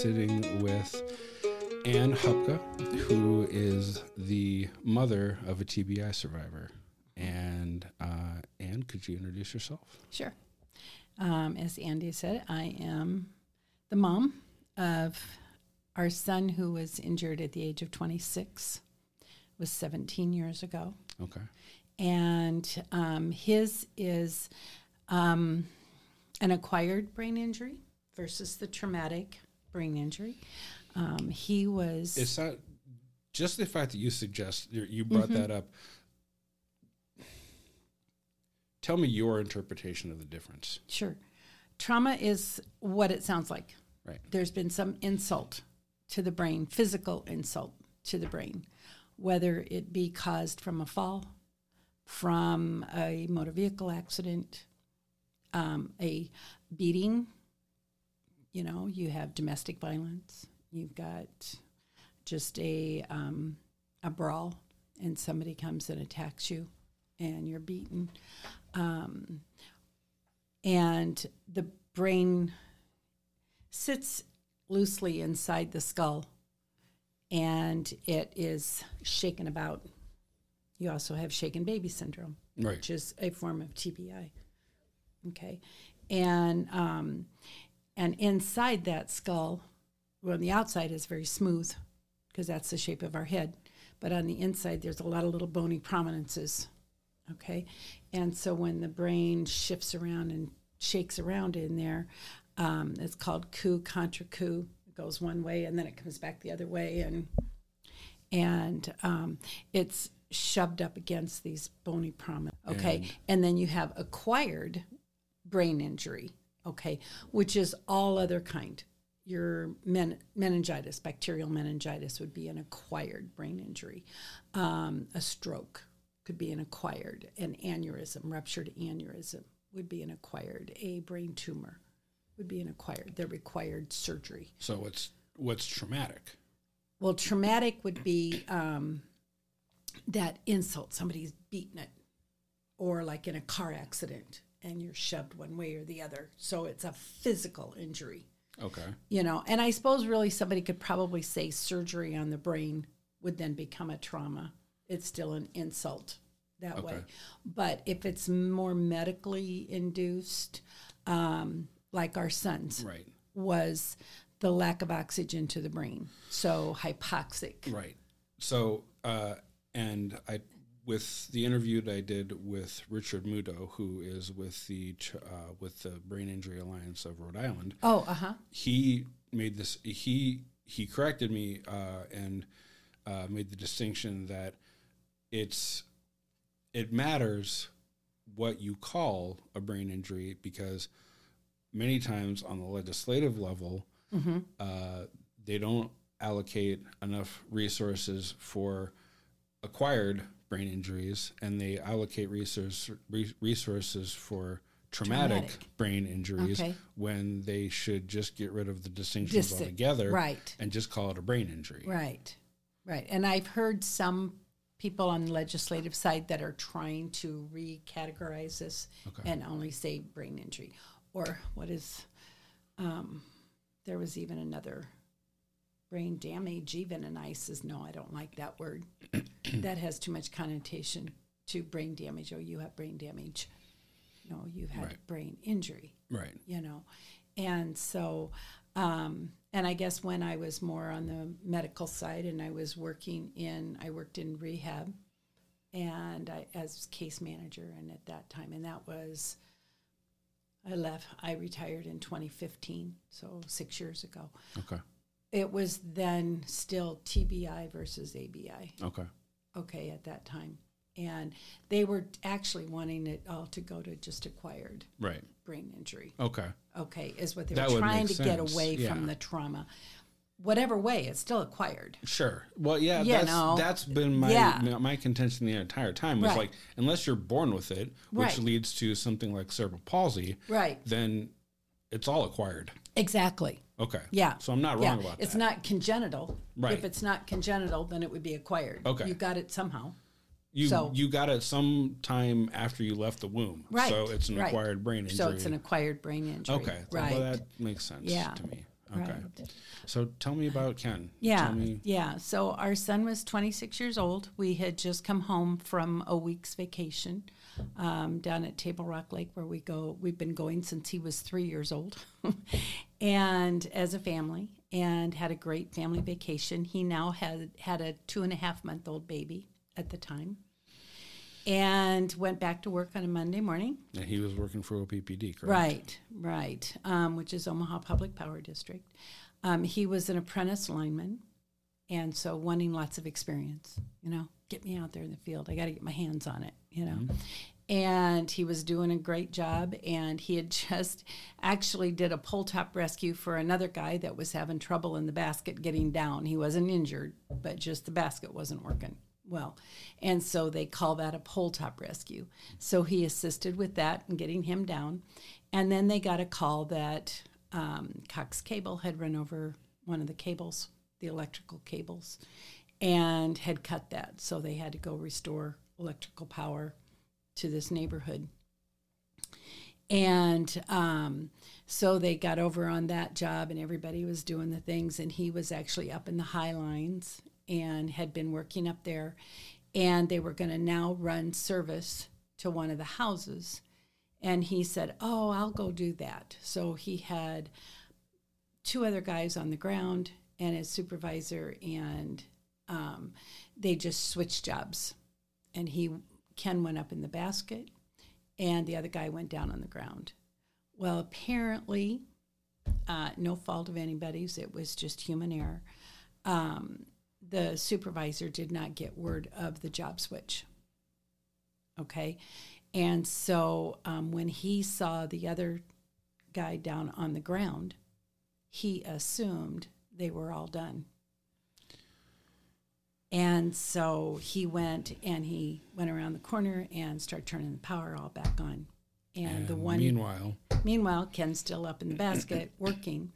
sitting with Ann Hupka, who is the mother of a TBI survivor. And uh, Ann, could you introduce yourself? Sure. Um, as Andy said, I am the mom of our son who was injured at the age of 26, was 17 years ago. Okay. And um, his is um, an acquired brain injury versus the traumatic brain injury. Um, he was. It's not just the fact that you suggest you brought Mm-hmm. that up. Tell me your interpretation of the difference. Sure. Trauma is what it sounds like. Right. There's been some insult to the brain, physical insult to the brain, whether it be caused from a fall, from a motor vehicle accident, um, a beating. You know, you have domestic violence. You've got just a um, a brawl, and somebody comes and attacks you, and you're beaten. Um, and the brain sits loosely inside the skull and it is shaken about. You also have shaken baby syndrome, Right. which is a form of TBI. Okay. And um, and inside that skull, well, on the outside is very smooth because that's the shape of our head. But on the inside, there's a lot of little bony prominences. Okay. And so when the brain shifts around and shakes around in there, um, it's called coup contrecoup. It goes one way and then it comes back the other way, and and um, it's shoved up against these bony prominences. Okay, And- and then you have acquired brain injury. Okay, which is all other kind. Your men- meningitis, bacterial meningitis, would be an acquired brain injury. Um, a stroke could be an acquired. An aneurysm, ruptured aneurysm, would be an acquired. A brain tumor would be an acquired. They're required surgery. So what's what's traumatic? Well, traumatic would be um, that insult. Somebody's beaten it, or like in a car accident, and you're shoved one way or the other. So it's a physical injury, Okay. you know. And I suppose really somebody could probably say surgery on the brain would then become a trauma. It's still an insult that way. But if it's more medically induced, um, like our son's, Right. was the lack of oxygen to the brain. So hypoxic. Right. So, uh, and I, with the interview that I did with Richard Mudo, who is with the uh, with the Brain Injury Alliance of Rhode Island, Oh, uh huh. he made this. He he corrected me uh, and uh, made the distinction that it's it matters what you call a brain injury because many times on the legislative level uh, they don't allocate enough resources for acquired brain injuries and they allocate resource, re- resources for traumatic, Traumatic. brain injuries Okay. when they should just get rid of the distinctions Dis- altogether right. and just call it a brain injury. Right. Right. And I've heard some people on the legislative side that are trying to recategorize this Okay. and only say brain injury. Or what is, um, there was even another brain damage, even, and I says, no, I don't like that word. that has too much connotation to brain damage. Oh, you have brain damage. No, you had Right. brain injury Right. you know and so um, and i guess when i was more on the medical side and i was working in i worked in rehab and I, as case manager and at that time and that was i left i retired in 2015 so six years ago Okay. It was then still tbi versus abi Okay. okay at that time and they were actually wanting it all to go to just acquired Right. brain injury Okay. okay, is what they That were trying to get sense, away from the trauma. Whatever way, it's still acquired. Sure. Well, yeah, You that's know, that's been my yeah. my- my contention the entire time was Right. like unless you're born with it, which Right. leads to something like cerebral palsy, Right. then it's all acquired. Exactly. Okay. Yeah. So I'm not yeah. wrong about that. It's not congenital. Right. If it's not congenital, then it would be acquired. Okay. You got it somehow. you so- you got it some time after you left the womb. Right. So it's an right. acquired brain injury. So it's an acquired brain injury. Okay. Right. Well, that makes sense Yeah. to me. Okay. Right. So tell me about Ken. Yeah, Tell me. yeah. So our son was 26 years old. We had just come home from a week's vacation um, down at Table Rock Lake, where we go. We've been going since he was three years old, and as a family, and had a great family vacation. He now had had a two and a half month old baby at the time, and went back to work on a Monday morning. And he was working for OPPD, correct? Right, right, um, which is Omaha Public Power District. Um, he was an apprentice lineman, and so wanting lots of experience. You know, get me out there in the field. I got to get my hands on it. You know, and he was doing a great job. And he had just actually did a pole top rescue for another guy that was having trouble in the basket getting down. He wasn't injured, but just the basket wasn't working well. And so they call that a pole top rescue. So he assisted with that and getting him down. And then they got a call that um, Cox Cable had run over one of the cables, the electrical cables, and had cut that. So they had to go restore electrical power to this neighborhood. And um, so they got over on that job, and everybody was doing the things. And he was actually up in the high lines and had been working up there. And they were going to now run service to one of the houses. And he said, Oh, I'll go do that. So he had two other guys on the ground and his supervisor, and um, they just switched jobs. And he, Ken went up in the basket, and the other guy went down on the ground. Well, apparently, uh, no fault of anybody's, it was just human error. Um, the supervisor did not get word of the job switch. Okay. And so um, when he saw the other guy down on the ground, he assumed they were all done. And so he went and he went around the corner and started turning the power all back on. And, the one Meanwhile, Meanwhile, Ken's still up in the basket working.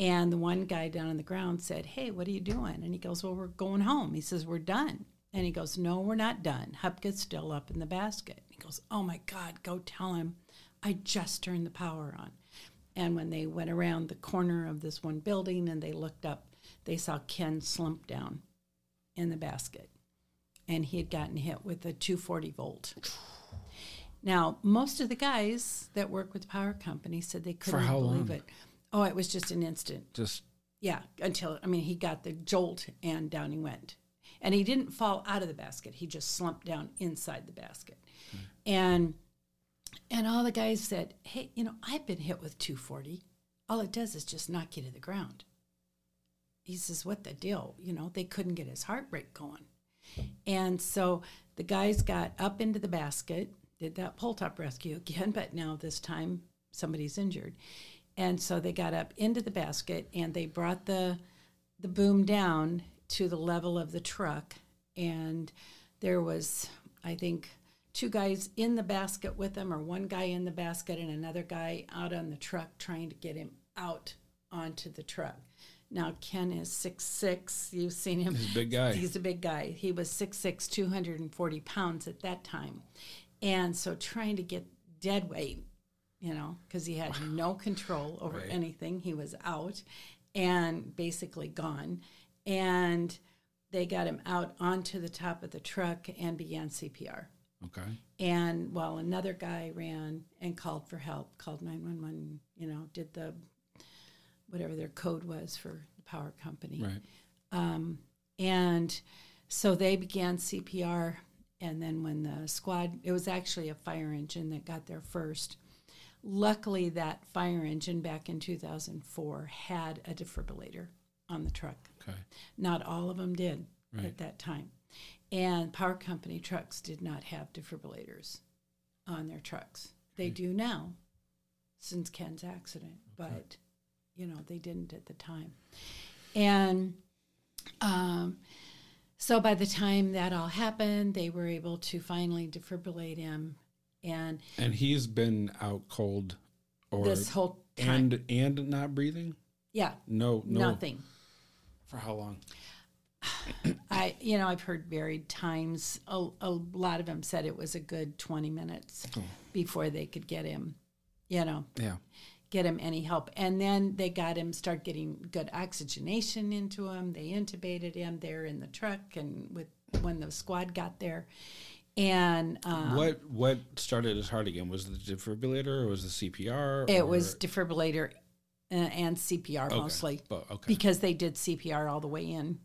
And the one guy down on the ground said, Hey, what are you doing? And he goes, Well, we're going home. He says, We're done. And he goes, No, we're not done. Hupka's still up in the basket. He goes, Oh my God, go tell him I just turned the power on. And when they went around the corner of this one building and they looked up, they saw Ken slump down in the basket. And he had gotten hit with a 240 volt. Now, most of the guys that work with the power company said they couldn't believe long? it. Oh, it was just an instant. just Yeah, until I mean, he got the jolt and down he went, and he didn't fall out of the basket. He just slumped down inside the basket, hmm. and and all the guys said, "Hey, you know, I've been hit with 240. All it does is just knock you to the ground." He says, "What the deal? You know, they couldn't get his heart rate going." And so the guys got up into the basket, did that pole top rescue again, but now this time somebody's injured. And so they got up into the basket and they brought the the boom down to the level of the truck and there was I think two guys in the basket with them or one guy in the basket and another guy out on the truck trying to get him out onto the truck. Now Ken is six six. You've seen him. he's a big guy. He's a big guy. He was six six, two hundred and forty pounds at that time. And so trying to get dead weight, you know, because he had no control over Right. anything. He was out and basically gone. And they got him out onto the top of the truck and began CPR. okay. And while another guy ran and called for help, called 911, you know, did the whatever their code was for the power company. Right. Um, and so they began CPR. And then when the squad, it was actually a fire engine that got there first. Luckily, that fire engine back in 2004 had a defibrillator on the truck. Okay. Not all of them did Right. at that time. And power company trucks did not have defibrillators on their trucks. They do now since Ken's accident, but you know, they didn't at the time. And um, so by the time that all happened, they were able to finally defibrillate him. And And he's been out cold or this whole time, and and not breathing? yeah, No, no. nothing. For how long? I, you know, I've heard varied times. A, a lot of them said it was a good 20 minutes Oh. before they could get him, you know, Yeah. Get him any help. And then they got him start getting good oxygenation into him. They intubated him there in the truck and with when the squad got there. And um, what what started his heart again? Was it the defibrillator or was the CPR? it or- was defibrillator uh, and CPR Okay. mostly Oh, okay. because they did CPR all the way in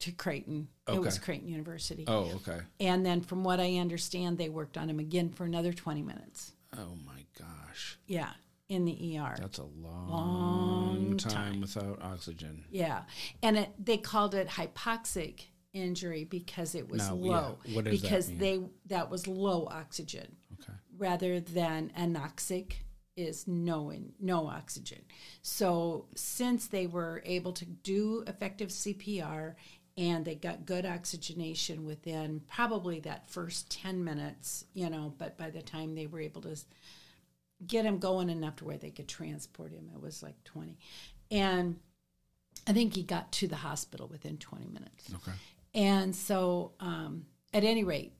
to Creighton. Okay. It was Creighton University. oh, okay. And then from what I understand, they worked on him again for another 20 minutes. Oh my gosh, Yeah, in the ER. that's a long, Long time, time. without oxygen. Yeah, and it, they called it hypoxic injury because it was Now, low. yeah, that because mean? they that was low oxygen Okay. rather than anoxic is no in, no oxygen. So since they were able to do effective CPR and they got good oxygenation within probably that first 10 minutes, you know, but by the time they were able to get him going enough to where they could transport him, it was like 20. And I think he got to the hospital within 20 minutes. Okay. And so, um, at any rate,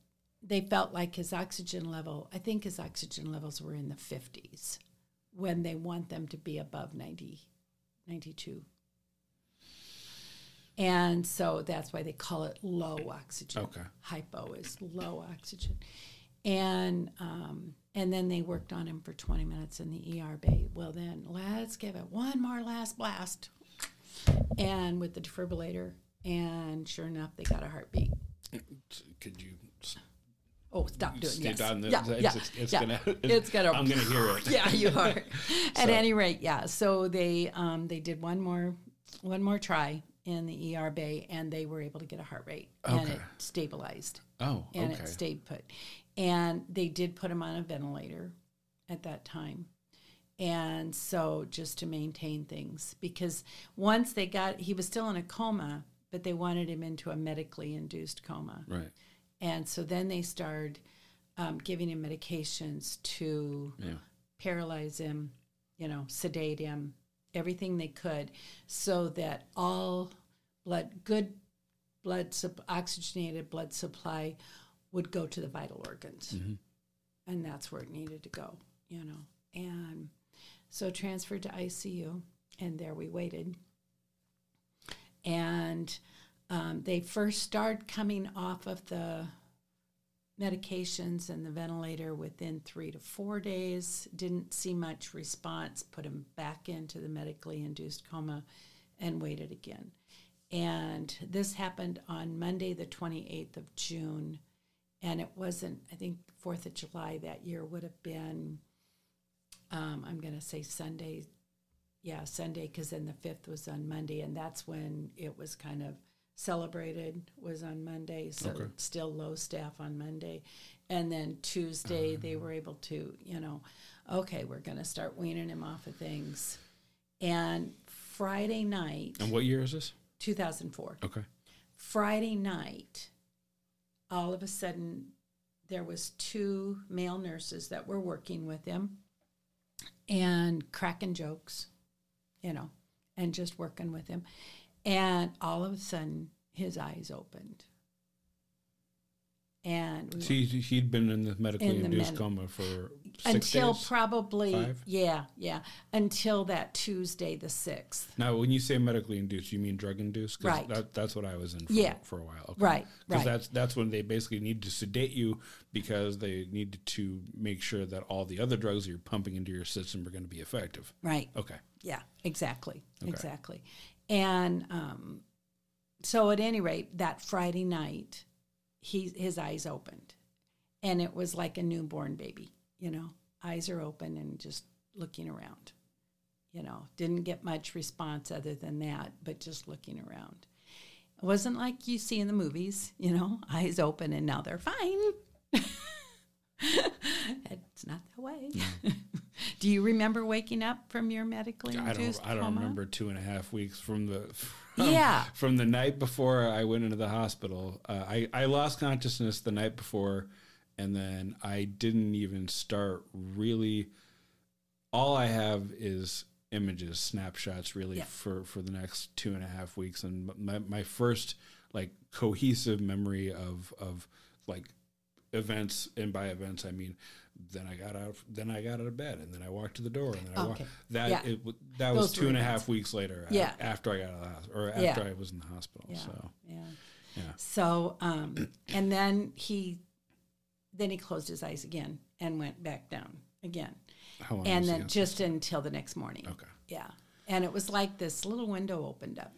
they felt like his oxygen level, I think his oxygen levels were in the 50s when they want them to be above 90, 92. And so that's why they call it low oxygen. Okay. Hypo is low oxygen. And um, and then they worked on him for 20 minutes in the ER bay. Well, then let's give it one more last blast. And with the defibrillator, and sure enough, they got a heartbeat. Could you Oh, stop doing yes. down? Yeah, it's, yeah, it's, it's yeah. gonna. It's gonna- I'm gonna hear it. yeah, you are. At So- any rate, yeah. So they um, they did one more one more try in the ER bay, and they were able to get a heart rate, and it stabilized, Oh, and okay. it stayed put. And they did put him on a ventilator at that time. And so just to maintain things, because once they got, he was still in a coma, but they wanted him into a medically induced coma. Right. And so then they started um, giving him medications to Yeah. paralyze him, you know, sedate him, everything they could, so that all blood, good blood, oxygenated blood supply would go to the vital organs. And that's where it needed to go, you know. And so transferred to ICU, and there we waited. And um, they first started coming off of the medications and the ventilator within three to four days. Didn't see much response. Put him back into the medically induced coma and waited again. And this happened on Monday, the 28th of June. And it wasn't, I think, 4th of July that year would have been, um, I'm going to say Sunday. Yeah, Sunday, because then the 5th was on Monday. And that's when it was kind of celebrated was on Monday, so Okay. still low staff on Monday. And then Tuesday they were able to, you know, okay, we're going to start weaning him off of things. And Friday night, And what year is this? 2004. Okay. Friday night, all of a sudden there was two male nurses that were working with him and cracking jokes, you know, and just working with him. And all of a sudden his eyes opened. And we So he, he'd been in the medically In the induced med- coma for until days? probably Five? yeah, yeah, until that Tuesday the 6th. Now, when you say medically induced, you mean drug induced? Right. That, that's what I was in for, Yeah. for a while. Okay. Right, Because right. that's that's when they basically need to sedate you because they need to make sure that all the other drugs you're pumping into your system are going to be effective. Right. Okay. Yeah, exactly, Okay. exactly. And um, so, at any rate, that Friday night, he his eyes opened, and it was like a newborn baby. You know, eyes are open and just looking around. You know, didn't get much response other than that, but just looking around. It wasn't like you see in the movies. You know, eyes open and now they're fine. it's not that way. Do you remember waking up from your medically I induced don't I don't coma? remember two and a half weeks from the from, Yeah. from the night before I went into the hospital. Uh, I I lost consciousness the night before, and then I didn't even start really. All I have is images, snapshots, really Yeah. for for the next two and a half weeks, and my my first like cohesive memory of of like events, and by events I mean then I got out. Of, then I got out of bed, and then I walked to the door, and then I Okay. walked. That Yeah. it, that was Those two were and a half weeks later. Yeah. after I got out of the hospital, or Yeah. after I was in the hospital. Yeah. So Yeah. Yeah. So, um, and then he, then he closed his eyes again and went back down again, and then just until the next morning. Okay. Yeah, and it was like this little window opened up,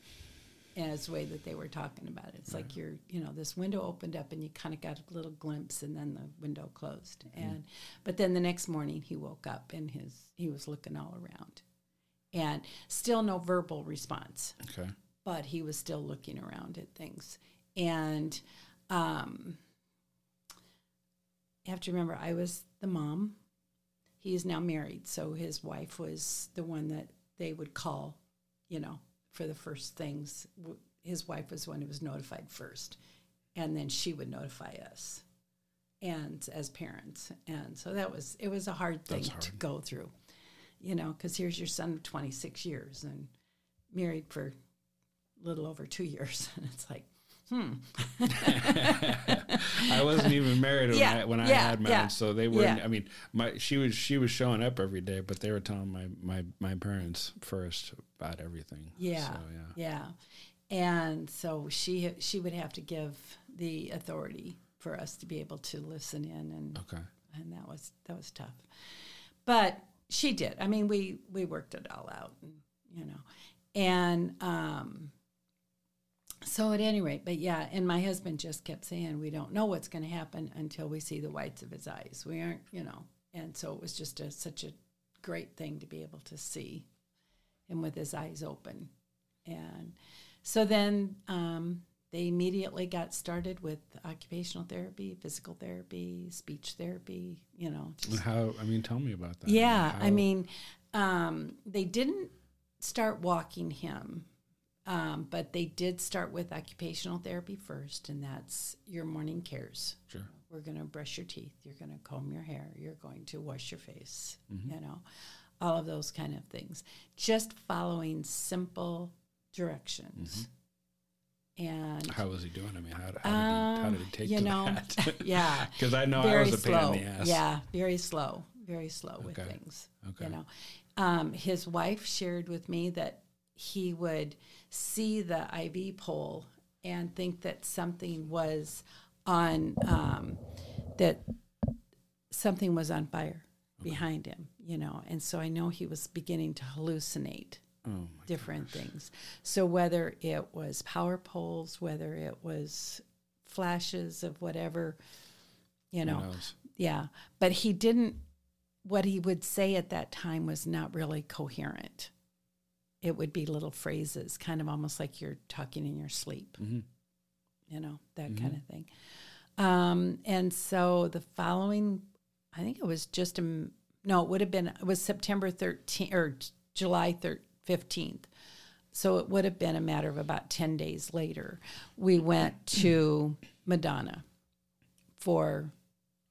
as the way that they were talking about it. It's like you're, you know, this window opened up and you kind of got a little glimpse, and then the window closed. And but then the next morning he woke up and his he was looking all around, and still no verbal response Okay. but he was still looking around at things. And um, you have to remember, I was the mom. He is now married, so his wife was the one that they would call, you know, for the first things. His wife was the one who was notified first, and then she would notify us, and as parents. And so that was it was a hard thing That's to go through, you know, because here's your son of 26 years and married for a little over two years, and it's like, hmm, I wasn't even married when Yeah, I, when I yeah, had mine, yeah, so they weren't. yeah. I mean, my she was she was showing up every day, but they were telling my my my parents first about everything. Yeah, So, yeah. yeah, and so she she would have to give the authority for us to be able to listen in, and Okay. and that was that was tough, but she did. I mean, we we worked it all out, and, you know, and um. So at any rate, but yeah, and my husband just kept saying, "We don't know what's going to happen until we see the whites of his eyes. We aren't, you know." And so it was just a, such a great thing to be able to see him with his eyes open. And so then um, they immediately got started with occupational therapy, physical therapy, speech therapy, you know. How? I mean, tell me about that. yeah, How- I mean, um, they didn't start walking him, um, but they did start with occupational therapy first, and that's your morning cares. Sure. We're going to brush your teeth. You're going to comb your hair. You're going to wash your face. Mm-hmm. You know, all of those kind of things. Just following simple directions. And How was he doing? I mean, how, how, did, he, how um, did he take you to know, that? yeah, Because I know I very was a pain slow. in the ass. Yeah, very slow, very slow with things. Okay. You know, um, his wife shared with me that he would see the IV pole and think that something was on um, that something was on fire behind him. You know, and so I know he was beginning to hallucinate Oh different things. So whether it was power poles, whether it was flashes of whatever, you know, yeah. But he didn't. What he would say at that time was not really coherent. It would be little phrases, kind of almost like you're talking in your sleep, Mhm. you know, that kind of thing. Um, and so the following, I think it was just a, no, it would have been it was September 13th or July 13th, 15th. So it would have been a matter of about 10 days later. We went to Madonna for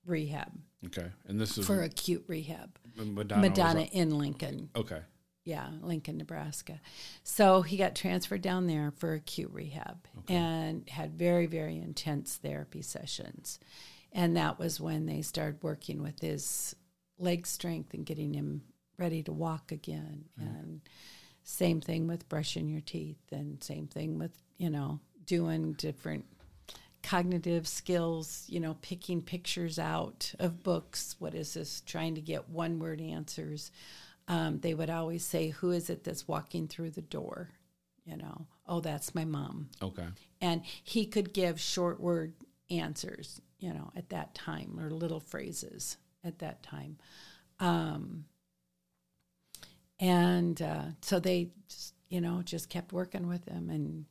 rehab, Okay. And this is for acute rehab. Madonna. Madonna in Lincoln. okay. Yeah, Lincoln, Nebraska. So he got transferred down there for acute rehab and had very, very intense therapy sessions. And that was when they started working with his leg strength and getting him ready to walk again. And same thing with brushing your teeth, and same thing with, you know, doing different cognitive skills, you know, picking pictures out of books. What is this? Trying to get one word answers. Um, they would always say, Who is it that's walking through the door? You know, oh, that's my mom. Okay. And he could give short word answers, you know, at that time, or little phrases at that time. Um, and uh, so they just, you know, just kept working with him and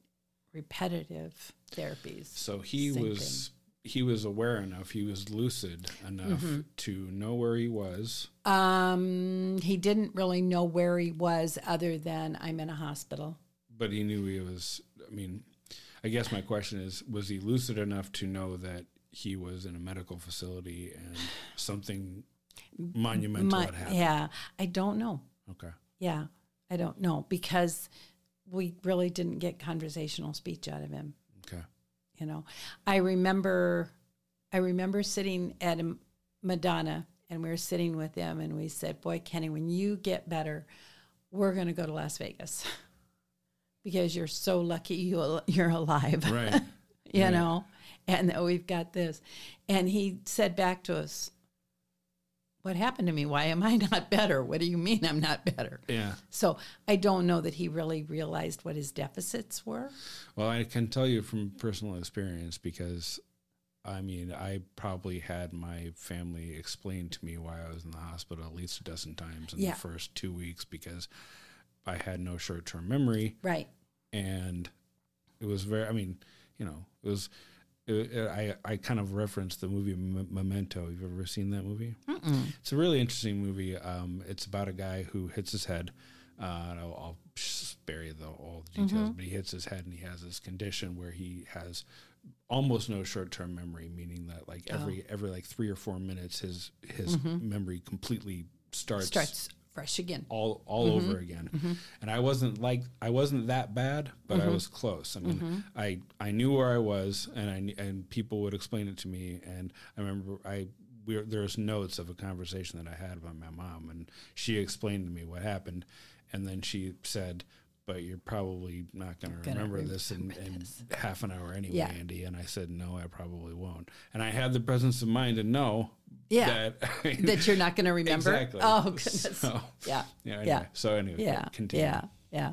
repetitive therapies. So he was he was aware enough. He was lucid enough Mm-hmm. to know where he was. Um, he didn't really know where he was other than I'm in a hospital. but he knew he was. I mean, I guess my question is: Was he lucid enough to know that he was in a medical facility and something monumental My- had happened? yeah, I don't know. Okay. Yeah, I don't know because we really didn't get conversational speech out of him. Okay. You know, I remember I remember sitting at Madonna and we were sitting with them and we said, Boy, Kenny, when you get better, we're going to go to Las Vegas because you're so lucky you, you're alive. Right. you Right. know, and that we've got this. And he said back to us, What happened to me? Why am I not better? What do you mean I'm not better? Yeah. So I don't know that he really realized what his deficits were. Well, I can tell you from personal experience because I mean, I probably had my family explain to me why I was in the hospital at least a dozen times in Yeah. the first two weeks because I had no short term memory Right. and it was very, I mean, you know, it was, it, it- I, I kind of referenced the movie Memento. You've ever seen that movie? It's a really interesting movie. Um, it's about a guy who hits his head. Uh, I'll, I'll spare you the, all the details, but he hits his head and he has this condition where he has almost no short-term memory, meaning that like every every like three or four minutes, his his memory completely starts Starts fresh again. all all mm-hmm. over again. Mm-hmm. And I wasn't like I wasn't that bad, but I mm-hmm. was close. I mean, I I knew where I was, and I and people would explain it to me. And I remember I we were, there's notes of a conversation that I had with my mom, and she explained to me what happened, and then she said. But you're probably not going to remember this in, in half an hour anyway, Yeah. Andy. And I said, no, I probably won't. And I had the presence of mind to know Yeah. that That you're not going to remember. Exactly. Oh goodness. So, Yeah. yeah. Anyway. Yeah. So anyway, yeah, continue. yeah, yeah,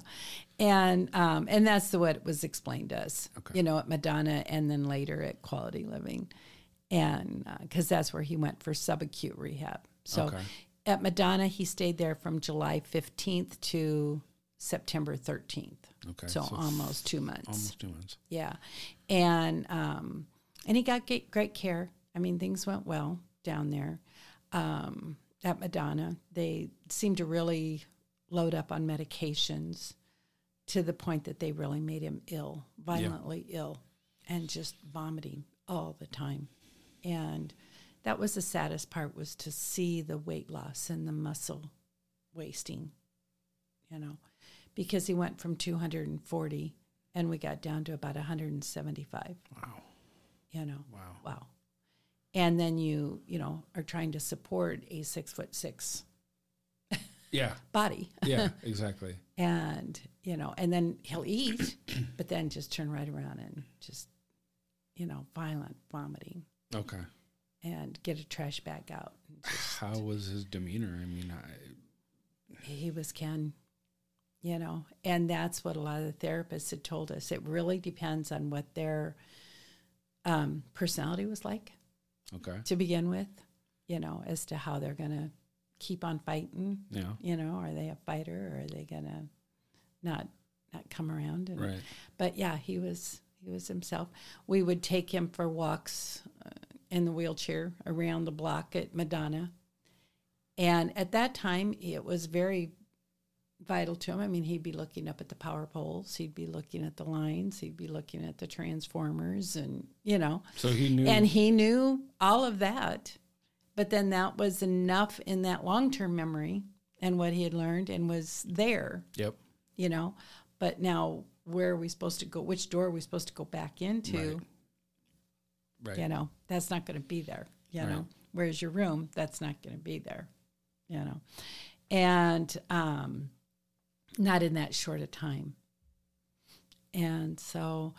and um, and that's the what was explained to us. Okay. You know, at Madonna, and then later at Quality Living, and because that's where he went for subacute rehab. So Okay. at Madonna, he stayed there from July fifteenth to September thirteenth. Okay, so, so almost two months. Almost two months. Yeah, and um, and he got great, great care. I mean, things went well down there um, at Madonna. They seemed to really load up on medications to the point that they really made him ill, violently ill, and just vomiting all the time. And that was the saddest part was to see the weight loss and the muscle wasting, you know, because he went from 240 and we got down to about 175, Wow. you know. Wow. Wow. And then you, you know, are trying to support a six foot six Yeah. body. Yeah. exactly. and, you know, and then he'll eat, but then just turn right around and just, you know, violent vomiting Okay. and get a trash bag out. How was his demeanor? I mean, I, he was Ken, you know, and that's what a lot of the therapists had told us. It really depends on what their um, personality was like okay. to begin with, you know, as to how they're going to keep on fighting. Yeah. You know, are they a fighter or are they going to not not come around? And, Right. But yeah, he was he was himself. We would take him for walks uh, in the wheelchair around the block at Madonna, and at that time it was very vital to him. I mean, he'd be looking up at the power poles, he'd be looking at the lines, he'd be looking at the transformers, and you know, So he knew. and he knew all of that. But then that was enough in that long term memory and what he had learned and was there yep. you know. But now, where are we supposed to go? Which door are we supposed to go back into? Right. You know, that's not going to be there. You Right. know, where's your room? That's not going to be there. You know, and um, not in that short a time. And so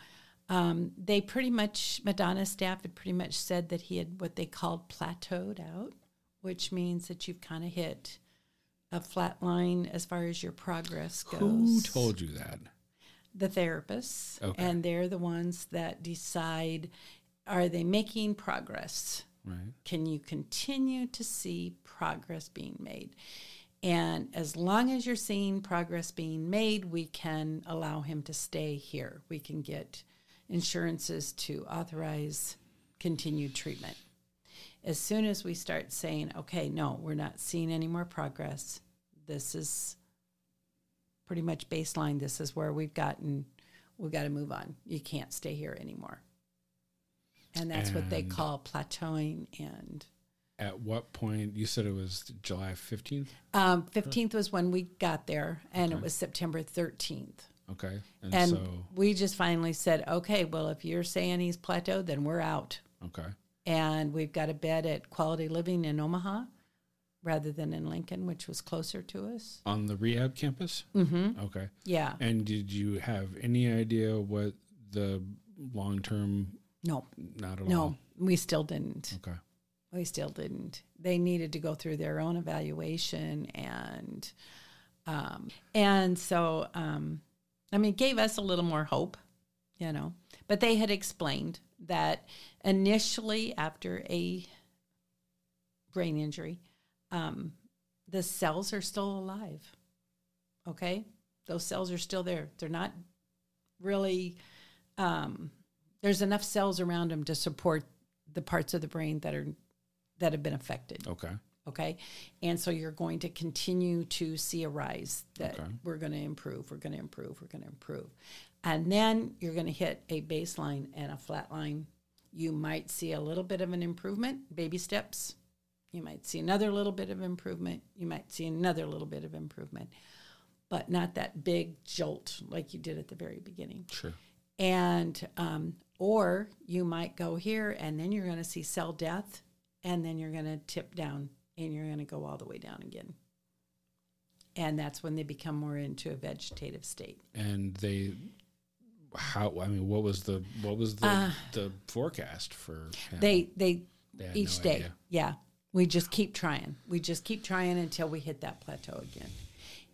um, they pretty much, Madonna staff had pretty much said that he had what they called plateaued out, which means that you've kind of hit a flat line as far as your progress goes Who told you that? the therapists, Okay. and they're the ones that decide are they making progress? Right. Can you continue to see progress being made? And as long as you're seeing progress being made, we can allow him to stay here. We can get insurances to authorize continued treatment. As soon as we start saying, okay, no, we're not seeing any more progress, this is pretty much baseline. This is where we've gotten, we've got to move on. You can't stay here anymore. And that's what they call plateauing. And At what point? You said it was July 15th? um, 15th was when we got there, and it was September 13th. Okay. And, And so, we just finally said, okay, well, if you're saying he's plateaued, then we're out. okay. and we've got a bed at Quality Living in Omaha rather than in Lincoln, which was closer to us. On the rehab campus? Mm-hmm. Okay. Yeah. And did you have any idea what the long term? No, Not at no, all. No, we still didn't. Okay. We still didn't. They needed to go through their own evaluation and um, and so um, I mean, it gave us a little more hope, you know. But they had explained that initially after a brain injury, um, the cells are still alive. Okay, those cells are still there. They're not really. Um, there's enough cells around them to support the parts of the brain that are that have been affected. Okay. Okay. And so you're going to continue to see a rise that Okay. we're going to improve, we're going to improve, we're going to improve. And then you're going to hit a baseline and a flat line. You might see a little bit of an improvement, baby steps. You might see another little bit of improvement. You might see another little bit of improvement, but not that big jolt like you did at the very beginning Sure. and um, or you might go here and then you're going to see cell death and then you're going to tip down and you're going to go all the way down again and that's when they become more into a vegetative state And they, how? I mean, what was the what was the Uh, the forecast for? him? they they They each no day idea. yeah we just keep trying we just keep trying until we hit that plateau again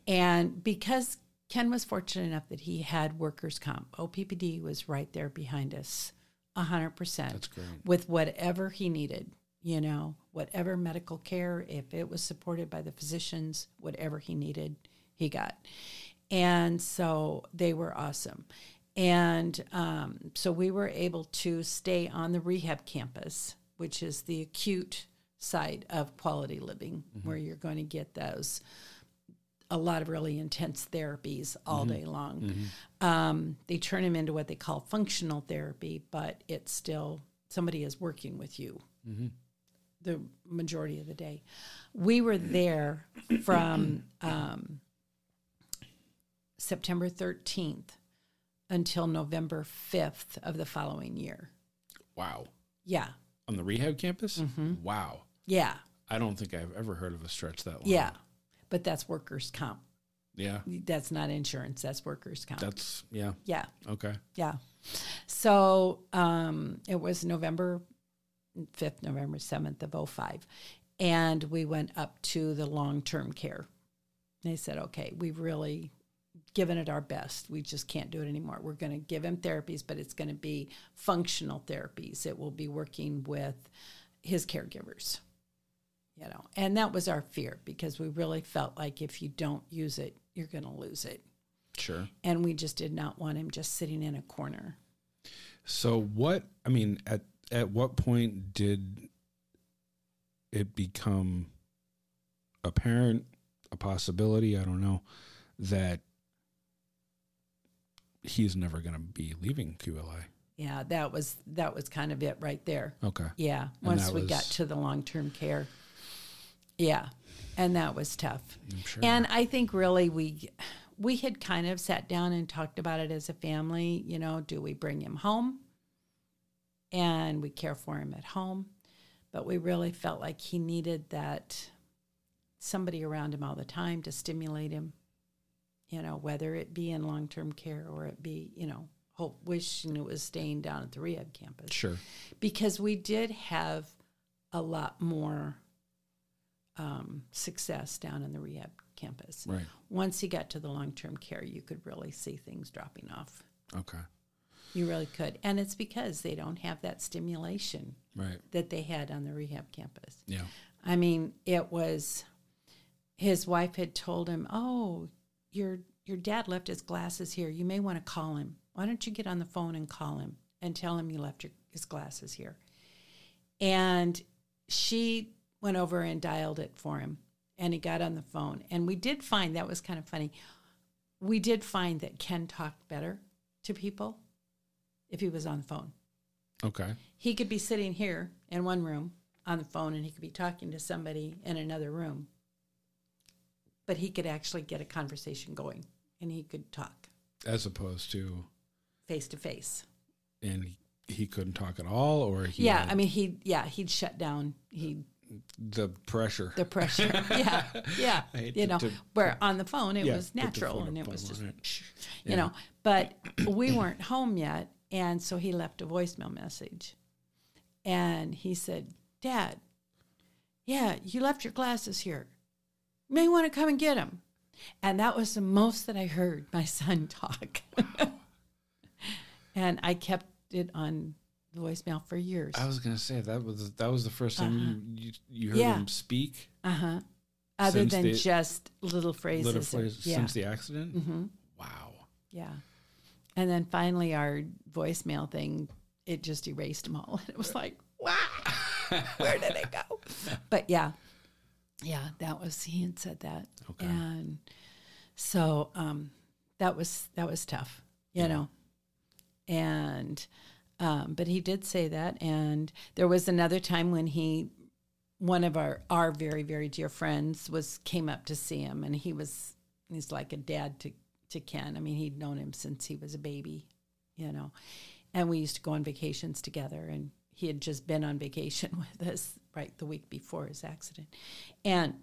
and because ken was fortunate enough that he had workers comp oppd was right there behind us 100% That's great. with whatever he needed, you know, whatever medical care, if it was supported by the physicians, whatever he needed, he got. And so they were awesome. And um, so we were able to stay on the rehab campus, which is the acute side of quality living, where you're going to get those a lot of really intense therapies all day long. Um, they turn them into what they call functional therapy, but it's still somebody is working with you the majority of the day. We were there from um, September 13th until November 5th of the following year. Wow. Yeah. On the rehab campus? Mm-hmm. Wow. Yeah. I don't think I've ever heard of a stretch that long. Yeah. But that's workers' comp. Yeah. That's not insurance. That's workers' comp. That's yeah. yeah. Okay. Yeah. So um, it was November 5th, November 7th of 05. And we went up to the long term care. They said, okay, we've really given it our best. We just can't do it anymore. We're going to give him therapies, but it's going to be functional therapies. It will be working with his caregivers. You know, and that was our fear because we really felt like if you don't use it, you're going to lose it. Sure. And we just did not want him just sitting in a corner. So what I mean at at what point did it become apparent a possibility, I don't know, that he's never going to be leaving QLI? Yeah, that was that was kind of it right there. Okay. Yeah, once we got to the long term care. Yeah, and that was tough. Sure. And I think really we we had kind of sat down and talked about it as a family. You know, do we bring him home? And we care for him at home, but we really felt like he needed that somebody around him all the time to stimulate him. You know, whether it be in long term care or it be you know hope wishing it was staying down at the rehab campus sure. because we did have a lot more um, success down in the rehab campus. Right. Once he got to the long term care, you could really see things dropping off. Okay. You really could. And it's because they don't have that stimulation Right. that they had on the rehab campus. Yeah. I mean, it was his wife had told him, "Oh, your your dad left his glasses here. You may want to call him. Why don't you get on the phone and call him and tell him you left your, his glasses here?" And she went over and dialed it for him, and he got on the phone. And we did find that was kind of funny. We did find that Ken talked better to people if he was on the phone Okay. he could be sitting here in one room on the phone and he could be talking to somebody in another room but he could actually get a conversation going and he could talk As opposed to face to face and he couldn't talk at all, or he yeah, had I mean, he yeah he'd shut down. He the pressure. the pressure. yeah, yeah. You to- know, to- where on the phone it Yeah, was natural and it was just, it. you Yeah. know. But we weren't home yet, and so he left a voicemail message, and he said, "Dad, yeah, you left your glasses here. You may want to come and get them." And that was the most that I heard my son talk. and I kept it on the voicemail for years. I was gonna say that was that was the first time you, you you heard Uh-huh. Yeah. him speak. Uh huh. Other than the- just little phrases. Little or- phrase yeah. since the accident. hmm Wow. Yeah. And then finally, our voicemail thing, it just erased them all. And it was like, wow, where did it go? But yeah, yeah, that was, he had said that. Okay. And so um, that was, that was tough, you know. And, um, but he did say that. And there was another time when he, one of our, our very, very dear friends was, came up to see him and he was, he's like a dad to, to Ken. I mean, he'd known him since he was a baby, you know. And we used to go on vacations together and he had just been on vacation with us right the week before his accident. And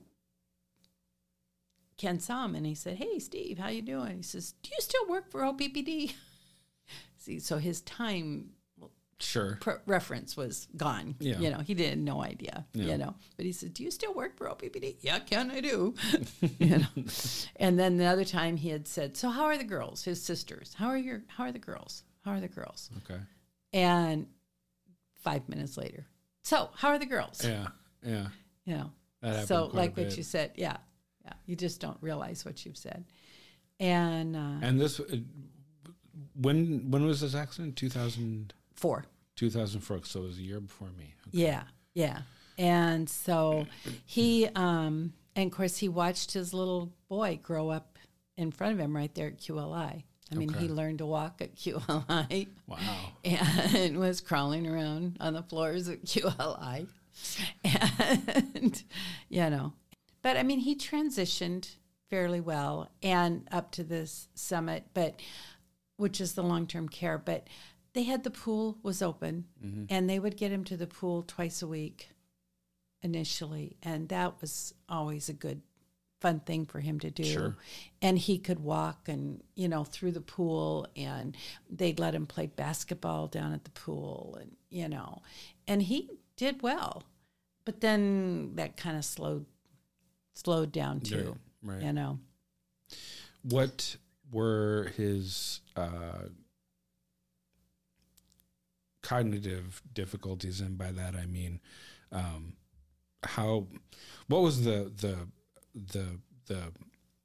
Ken saw him and he said, "Hey, Steve, how you doing?" He says, "Do you still work for OPPD?" See, so his time Sure. pre- reference was gone. Yeah. You know, he didn't no idea. Yeah. You know, but he said, "Do you still work for OPPD?" Yeah, can I do. you know, and then the other time he had said, "So how are the girls? His sisters? How are your? How are the girls? How are the girls?" Okay. And five minutes later, so how are the girls? Yeah. Yeah. You know, That so like what you said, yeah, yeah. You just don't realize what you've said. And uh, And this, uh, when when was this accident? 2000, four. 2004. So it was a year before me. Okay. Yeah, yeah. And so he, um, and of course, he watched his little boy grow up in front of him right there at QLI. I mean, Okay. he learned to walk at QLI Wow. and was crawling around on the floors at QLI. And, you know, but I mean, he transitioned fairly well and up to this summit, but which is the long term care. But they had the pool was open Mm-hmm. and they would get him to the pool twice a week initially. And that was always a good, fun thing for him to do. Sure. And he could walk and, you know, through the pool and they'd let him play basketball down at the pool and, you know, and he did well. But then that kind of slowed slowed down too. Right. You know. What were his uh, cognitive difficulties, and by that I mean, um, how? What was the the the the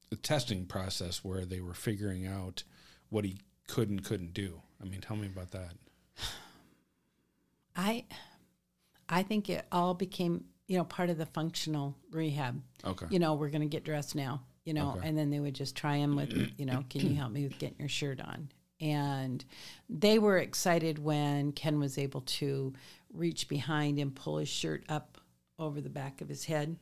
the testing process where they were figuring out what he could and couldn't do? I mean, tell me about that. I I think it all became, you know, part of the functional rehab. Okay. You know, we're going to get dressed now, you know, Okay. and then they would just try him with, you know, can you help me with getting your shirt on? And they were excited when Ken was able to reach behind and pull his shirt up over the back of his head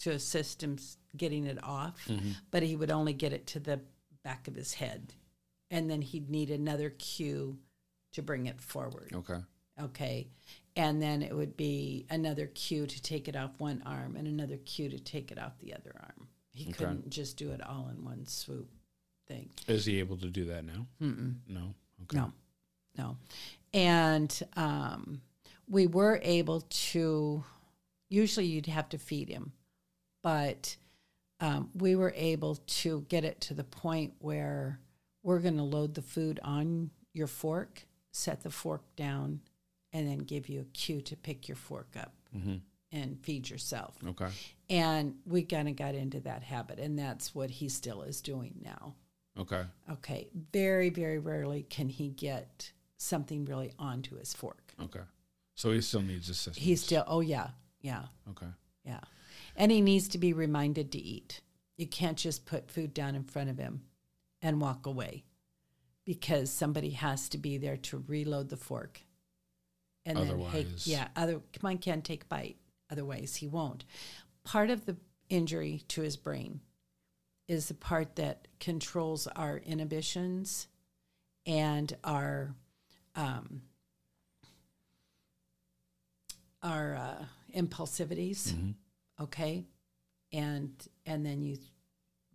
to assist him getting it off, Mm-hmm. but he would only get it to the back of his head. And then he'd need another cue to bring it forward. Okay. Okay. And then it would be another cue to take it off one arm and another cue to take it off the other arm. He Okay. couldn't just do it all in one swoop thing. Is he able to do that now? Mm-mm. No. Okay. No, no. And um, we were able to, usually you'd have to feed him, but um, we were able to get it to the point where we're going to load the food on your fork, set the fork down, and then give you a cue to pick your fork up Mm-hmm. and feed yourself. Okay. And we kind of got into that habit, and that's what he still is doing now. Okay. Okay. Very, very rarely can he get something really onto his fork. Okay. So he still needs assistance. He's still, oh, yeah, yeah, okay. yeah. And he needs to be reminded to eat. You can't just put food down in front of him and walk away because somebody has to be there to reload the fork. And then, hey, Otherwise- yeah, other, come on, Ken, take a bite. Otherwise, he won't. Part of the injury to his brain is the part that controls our inhibitions and our um, our uh, impulsivities, okay, and and then you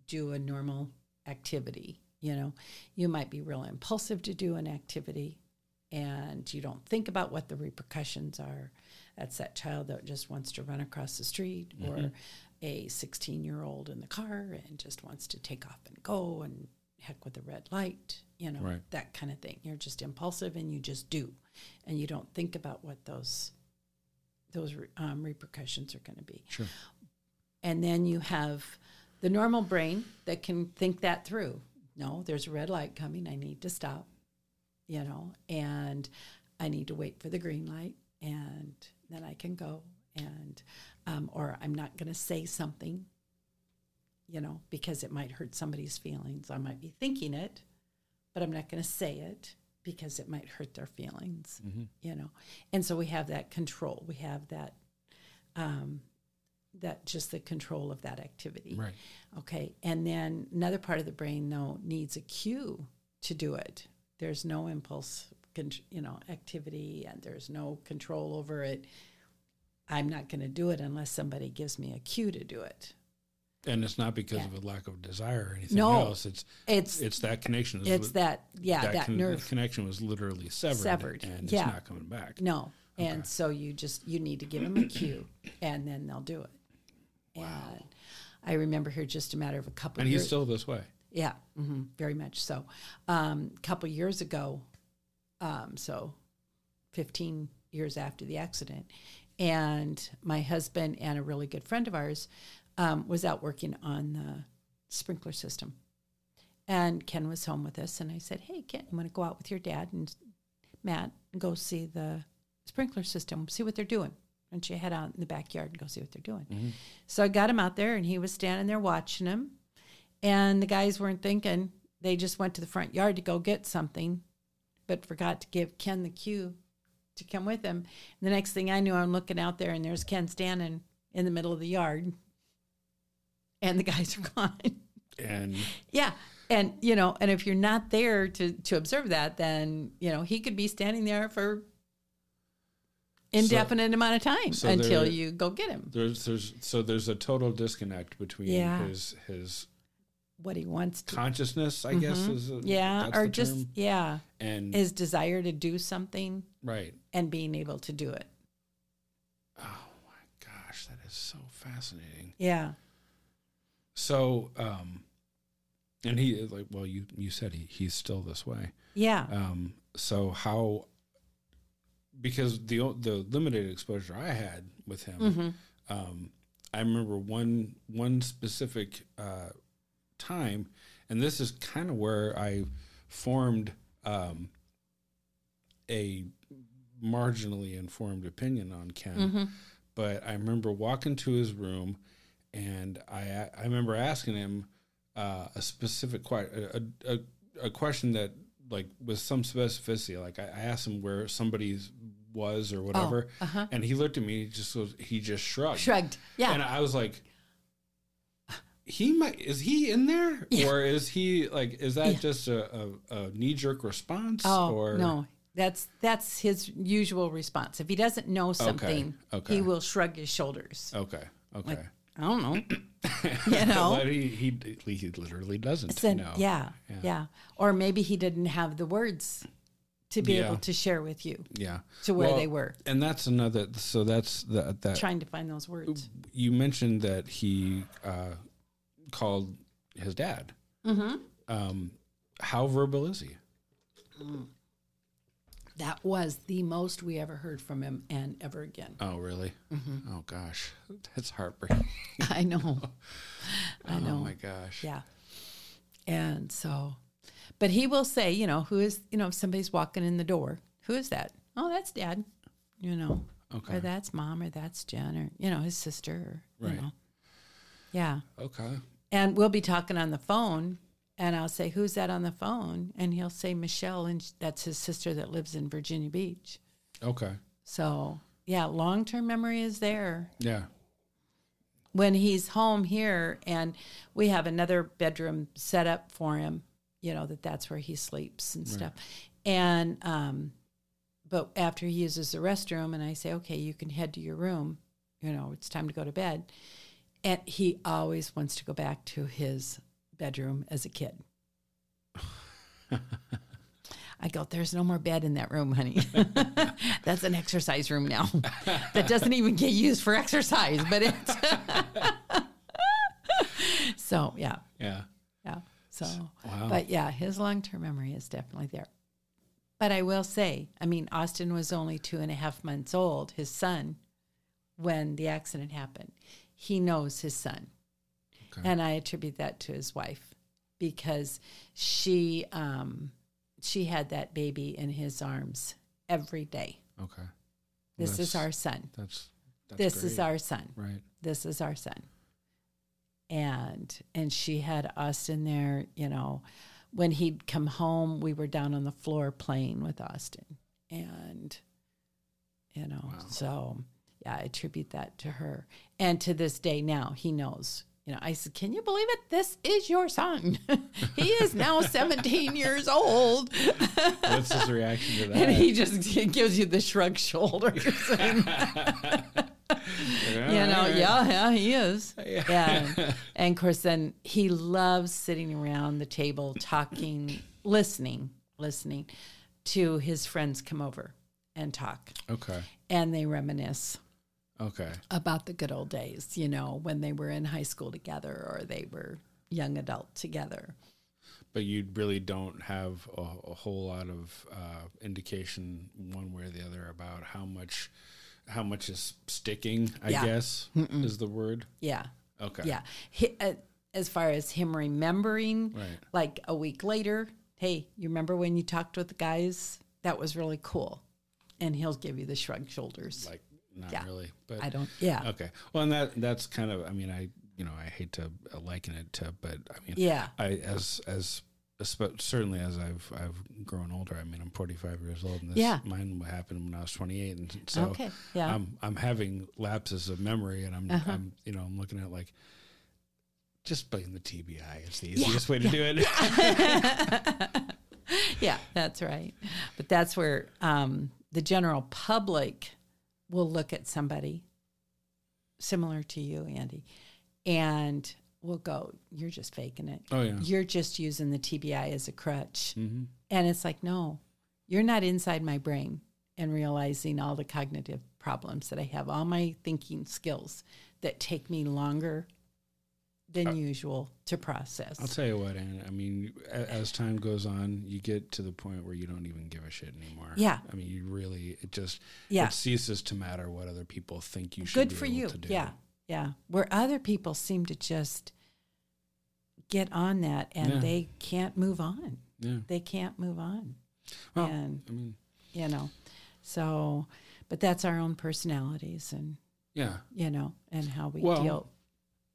do a normal activity. You know, you might be real impulsive to do an activity, and you don't think about what the repercussions are. That's that child that just wants to run across the street, or a 16 year old in the car and just wants to take off and go and heck with the red light, you know, Right. that kind of thing. You're just impulsive and you just do, and you don't think about what those those um, repercussions are going to be. Sure. And then you have the normal brain that can think that through. No, there's a red light coming. I need to stop, you know, and I need to wait for the green light, and then I can go. And, um, or I'm not going to say something, you know, because it might hurt somebody's feelings. I might be thinking it, but I'm not going to say it because it might hurt their feelings, you know. And so we have that control. We have that, um, that just the control of that activity. Right. Okay. And then another part of the brain, though, needs a cue to do it. There's no impulse, con- you know, activity, and there's no control over it. I'm not going to do it unless somebody gives me a cue to do it. And it's not because Yeah. of a lack of desire or anything No. else. It's It's it's that connection. is it's li- that yeah that, con- nerve connection was literally severed, Severed, and yeah. it's not coming back. No. And so you just you need to give them a cue and then they'll do it. And I remember here just a matter of a couple And years And he's still this way. Yeah, hmm very much so. Um, a couple years ago, um, so 15 years after the accident, and my husband and a really good friend of ours um, was out working on the sprinkler system. And Ken was home with us, and I said, Hey, Ken, you want to go out with your dad and Matt and go see the sprinkler system, see what they're doing? And she head out in the backyard and go see what they're doing. So I got him out there, and he was standing there watching him. And the guys weren't thinking. They just went to the front yard to go get something, but forgot to give Ken the cue to come with him. And the next thing I knew, I'm looking out there and there's Ken standing in the middle of the yard. And the guys are gone. And yeah. And, you know, and if you're not there to, to observe that, then, you know, he could be standing there for indefinite amount of time so until there- you go get him. there's there's so there's a total disconnect between Yeah. his his What he wants to. consciousness, I guess, is a, Mm-hmm. Yeah. Or just, term. yeah. and His desire to do something right. and being able to do it. Oh my gosh, that is so fascinating. Yeah. So, um, and he is like, well, you you said he he's still this way. Yeah. Um, so how? Because the o- the limited exposure I had with him, Mm-hmm. um, I remember one one specific uh, time, and this is kind of where I formed um, a marginally informed opinion on Ken. Mm-hmm. But I remember walking to his room, and I I remember asking him uh, a specific question, a, a, a question that like with some specificity. Like I, I asked him where somebody was or whatever, uh-huh. and he looked at me. He just was, he just shrugged. Shrugged. Yeah. And I was like, he might is he in there Yeah. or is he like is that Yeah. just a, a, a knee jerk response oh or no, that's that's his usual response. If he doesn't know something, okay. he will shrug his shoulders. okay okay Like, I don't know. you know. but he, he he literally doesn't Then, know yeah, yeah, Or maybe he didn't have the words to be Yeah. able to share with you yeah to where Well, they were. and that's another so that's the, that Trying to find those words. you mentioned that he uh, called his dad Mm-hmm. um, how verbal is he That was the most we ever heard from him, and ever again. oh really Mm-hmm. oh gosh that's heartbreaking I know. I oh know. my gosh Yeah. And so, but he will say, you know, who is, you know, if somebody's walking in the door, who is that? Oh, that's dad, you know, okay or that's mom, or that's Jen, or, you know, his sister, or, Right. you know. Yeah. okay And we'll be talking on the phone, and I'll say, who's that on the phone? And he'll say, Michelle, and that's his sister that lives in Virginia Beach. okay So, yeah, long term memory is there. yeah when he's home here and we have another bedroom set up for him you know that that's where he sleeps and stuff and um but after he uses the restroom and I say, okay, you can head to your room, you know, it's time to go to bed. And he always wants to go back to his bedroom as a kid. I go, there's no more bed in that room, honey. That's an exercise room now. that doesn't even get used for exercise, but it's. so, yeah, Yeah. yeah. So, Wow. but yeah, his long term memory is definitely there. But I will say, I mean, Austin was only two and a half months old, his son, when the accident happened. He knows his son. Okay. And I attribute that to his wife because she um, she had that baby in his arms every day. Okay. This is our son. That's, that's this is our son. right. this is our son and and she had austin there you know when he'd come home we were down on the floor playing with austin and you know Wow. so yeah i attribute that to her and to this day now he knows you know i said can you believe it this is your son he is now 17 years old What's his reaction to that? and he just gives you the shrug shoulders and you know, yeah, yeah, he is. Yeah. And of course, then he loves sitting around the table talking, listening, listening to his friends come over and talk. Okay. And they reminisce Okay. about the good old days, you know, when they were in high school together or they were young adult together. But you really don't have a, a whole lot of uh, indication one way or the other about how much how much is sticking. I Yeah. guess is the word. Yeah. Okay. Yeah. He, uh, as far as him remembering, Right. like a week later, hey, you remember when you talked with the guys? That was really cool. And he'll give you the shrug shoulders. Like not Yeah. really, but I don't, yeah. okay. Well, and that that's kind of. I mean, I you know I hate to uh, liken it to, but I mean, Yeah. I as as certainly as I've I've grown older. I mean, I'm 45 years old, and this Yeah. mine happened when I was 28, and so okay. Yeah. I'm I'm having lapses of memory, and I'm Uh-huh. I'm you know I'm looking at like just blame the TBI. It's the Yeah, easiest way to do it. yeah, that's right. But that's where um, the general public will look at somebody similar to you, Andy, and will go, You're just faking it. oh yeah. You're just using the TBI as a crutch. hmm And it's like, no, you're not inside my brain and realizing all the cognitive problems that I have, all my thinking skills that take me longer than uh, usual to process. I'll tell you what, Anne. I mean, as time goes on, you get to the point where you don't even give a shit anymore. Yeah. I mean, you really it just Yeah. it ceases to matter what other people think you should. Good for you. Yeah. Yeah. Where other people seem to just get on that and Yeah. they can't move on. Yeah. They can't move on. Well, and, I mean, you know, so, but that's our own personalities and, yeah. you know, and how we Well, deal.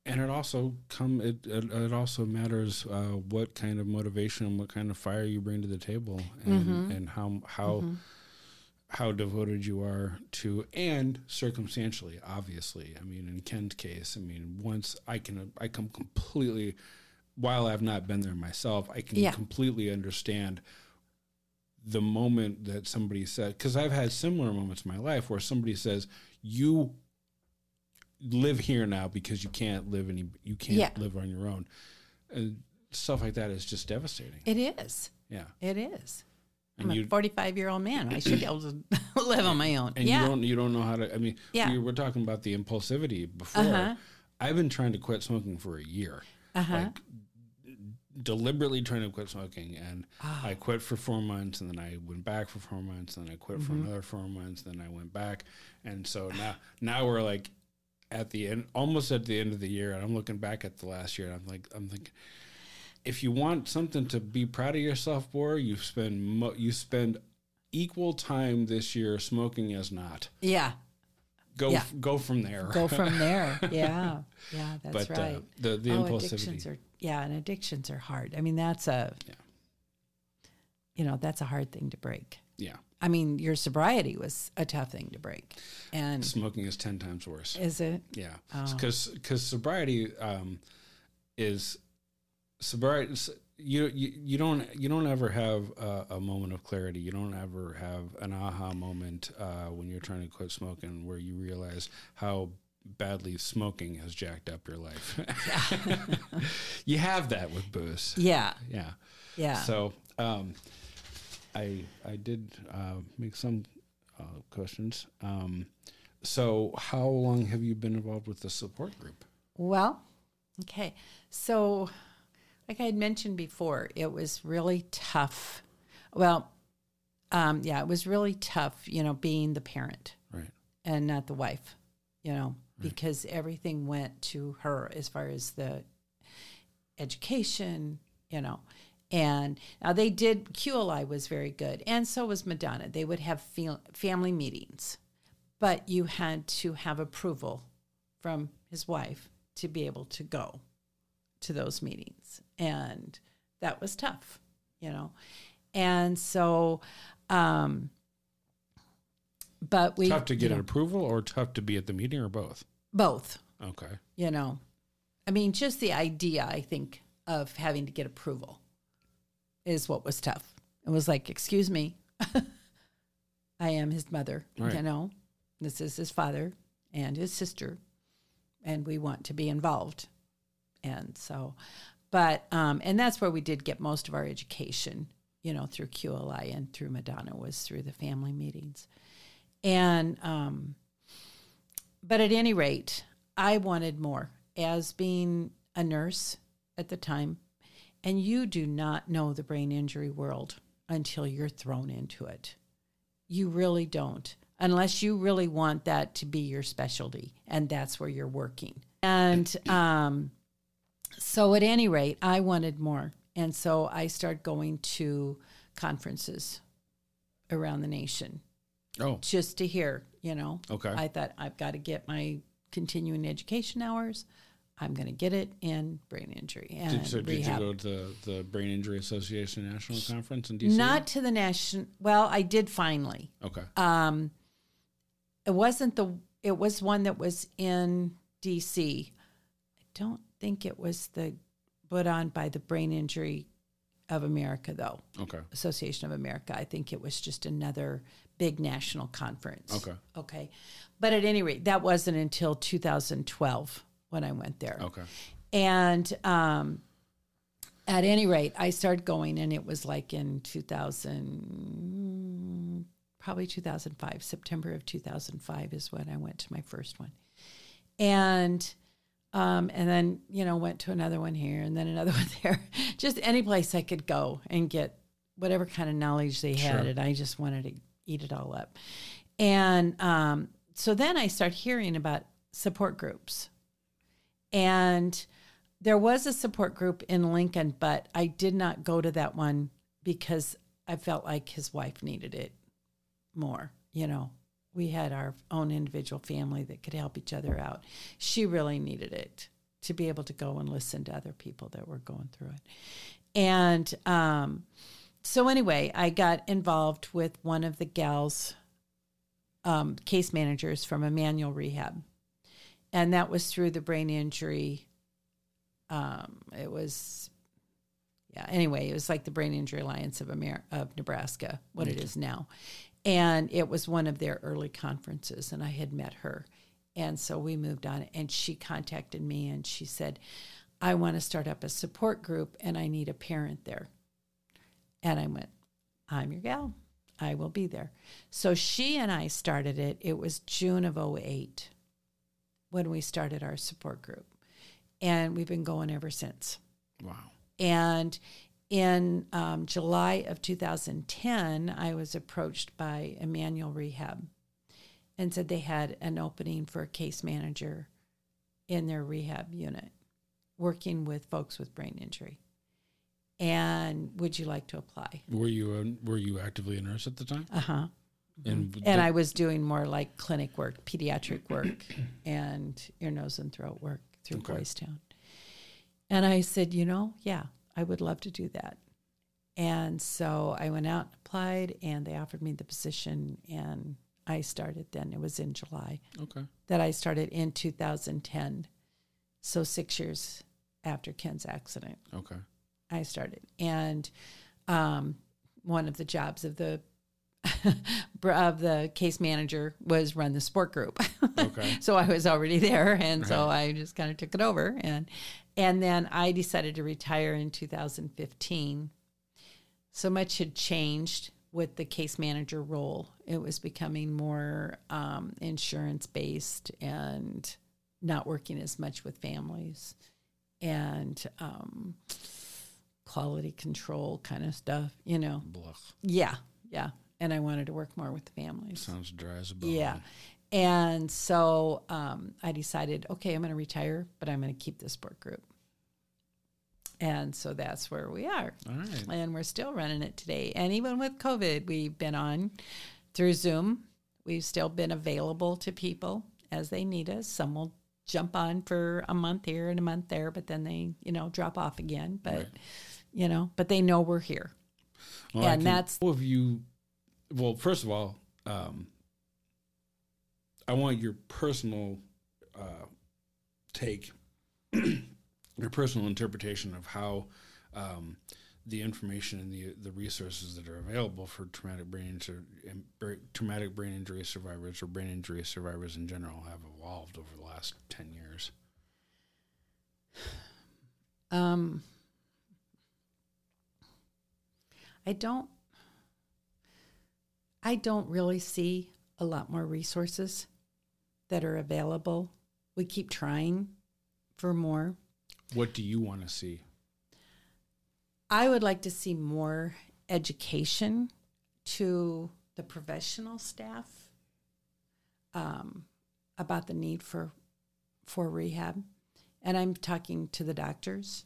And it also come it it, it also matters uh, what kind of motivation and what kind of fire you bring to the table, and Mhm. and how how Mhm. how devoted you are to, and circumstantially, obviously. I mean, in Ken's case, I mean, once I can I come completely, while I've not been there myself, I can Yeah. completely understand the moment that somebody said because I've had similar moments in my life where somebody says you live here now because you can't live any you can't Yeah. live on your own and stuff like that is just devastating It is. yeah It is. and I'm a 45 year old man. I should be able to live on my own. and yeah. you don't you don't know how to i mean Yeah. we were talking about the impulsivity before Uh-huh. i've been trying to quit smoking for a year uh-huh. like deliberately trying to quit smoking and Ah. I quit for four months and then I went back for four months and then I quit for Mm-hmm. another four months then I went back and so now now we're like at the end almost at the end of the year and I'm looking back at the last year and I'm like I'm thinking if you want something to be proud of yourself for you spend mo- you spend equal time this year smoking as not yeah. go Yeah. f- go from there Go from there. Yeah. Yeah. That's but right. uh, the the oh, impulsivity addictions are yeah, and addictions are hard. I mean, that's a Yeah. you know, that's a hard thing to break. yeah I mean, your sobriety was a tough thing to break. And smoking is 10 times worse is it? Yeah, Oh. because sobriety um, is sobriety. You, you you don't you don't ever have a, a moment of clarity. You don't ever have an aha moment uh, when you're trying to quit smoking, where you realize how badly smoking has jacked up your life. you have that with booze. Yeah. Yeah. Yeah. So um, I I did uh, make some uh, questions. Um, so how long have you been involved with the support group? Well, okay. So, like I had mentioned before, it was really tough. Well, um, yeah, it was really tough, you know, being the parent Right. and not the wife, you know, because everything went to her as far as the education, you know. And now they did, QLI was very good, and so was Madonna. They would have feel, family meetings, but you had to have approval from his wife to be able to go to those meetings. And that was tough, you know. And so, um, but we tough to get you an know, approval or tough to be at the meeting or both? both, Okay. you know. I mean, just the idea, I think, of having to get approval is what was tough. It was like, excuse me, I am his mother, Right. you know. This is his father and his sister, and we want to be involved. And so, but, um, and that's where we did get most of our education, you know, through QLI and through Madonna was through the family meetings. And, um, but at any rate, I wanted more as being a nurse at the time. And you do not know the brain injury world until you're thrown into it. You really don't, unless you really want that to be your specialty, and that's where you're working. And um, so, at any rate, I wanted more. And so I started going to conferences around the nation Oh, just to hear, you know. Okay. I thought I've got to get my continuing education hours. I'm going to get it in brain injury and did, so did you go to the, the Brain Injury Association National Conference in DC? Not to the national. Well, I did finally. Okay. Um, it wasn't the. It was one that was in D.C. I don't think it was the put on by the Brain Injury of America, though. Okay. Association of America. I think it was just another big national conference. Okay. Okay. But at any rate, that wasn't until 2012 when I went there. Okay. And um, at any rate, I started going, and it was like in 2000, probably 2005, September of 2005 is when I went to my first one. And um, and then you know went to another one here, and then another one there. Just any place I could go and get whatever kind of knowledge they had, Sure. and I just wanted to eat it all up. And um, so then I start hearing about support groups. And there was a support group in Lincoln, but I did not go to that one because I felt like his wife needed it more. You know, we had our own individual family that could help each other out. She really needed it to be able to go and listen to other people that were going through it. And um, so, anyway, I got involved with one of the gals, um, case managers from Immanuel Rehab and that was through the brain injury. Um, it was, yeah. Anyway, it was like the Brain Injury Alliance of Amer- of Nebraska, what it is now, and it was one of their early conferences, and I had met her, and so we moved on, and she contacted me, and she said, "I want to start up a support group, and I need a parent there," and I went, "I'm your gal." I will be there. So she and I started it. It was June of 08 when we started our support group. And we've been going ever since. Wow. And in um, July of 2010, I was approached by Immanuel Rehab and said they had an opening for a case manager in their rehab unit working with folks with brain injury. And would you like to apply? Were you a, were you actively a nurse at the time? Uh huh. And And I was doing more like clinic work, pediatric work, and ear, nose, and throat work through Okay. Boys Town. And I said, you know, yeah, I would love to do that. And so I went out and applied, and they offered me the position, and I started then. It was in July okay. that I started in 2010. So six years after Ken's accident. Okay. I started, and um, one of the jobs of the of the case manager was run the sport group. Okay. so I was already there, and so I just kind of took it over, and and then I decided to retire in 2015. So much had changed with the case manager role. It was becoming more um, insurance based and not working as much with families and um, quality control kind of stuff, you know. Yeah, yeah. And I wanted to work more with the families. Sounds dry as a bone. Yeah. And so um, I decided, okay, I'm going to retire, but I'm going to keep the sport group. And so that's where we are. All right. And we're still running it today. And even with COVID, we've been on through Zoom. We've still been available to people as they need us. Some will jump on for a month here and a month there, but then they, you know, drop off again. But, Right. you know, but they know we're here. Well, And that's- All of you. Well, first of all, um, I want your personal uh, take, your personal interpretation of how um, the information and the the resources that are available for traumatic brain injury, traumatic brain injury survivors or brain injury survivors in general have evolved over the last ten years. Um, I don't. I don't really see a lot more resources that are available. We keep trying for more. What do you want to see? I would like to see more education to the professional staff um, about the need for for rehab, and I'm talking to the doctors.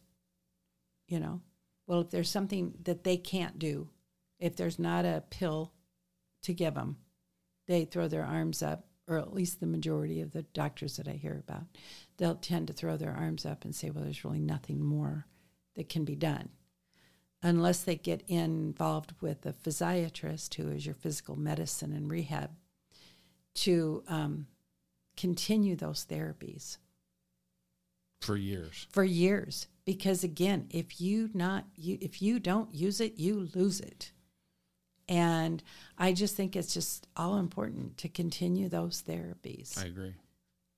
You know, well, if there's something that they can't do, if there's not a pill to give them, they throw their arms up, or at least the majority of the doctors that I hear about, they'll tend to throw their arms up and say, "Well, there's really nothing more that can be done." unless they get involved with a physiatrist who is your physical medicine and rehab to um, continue those therapies For years. for years because again if you not you if you don't use it you lose it and i just think it's just all important to continue those therapies. I agree.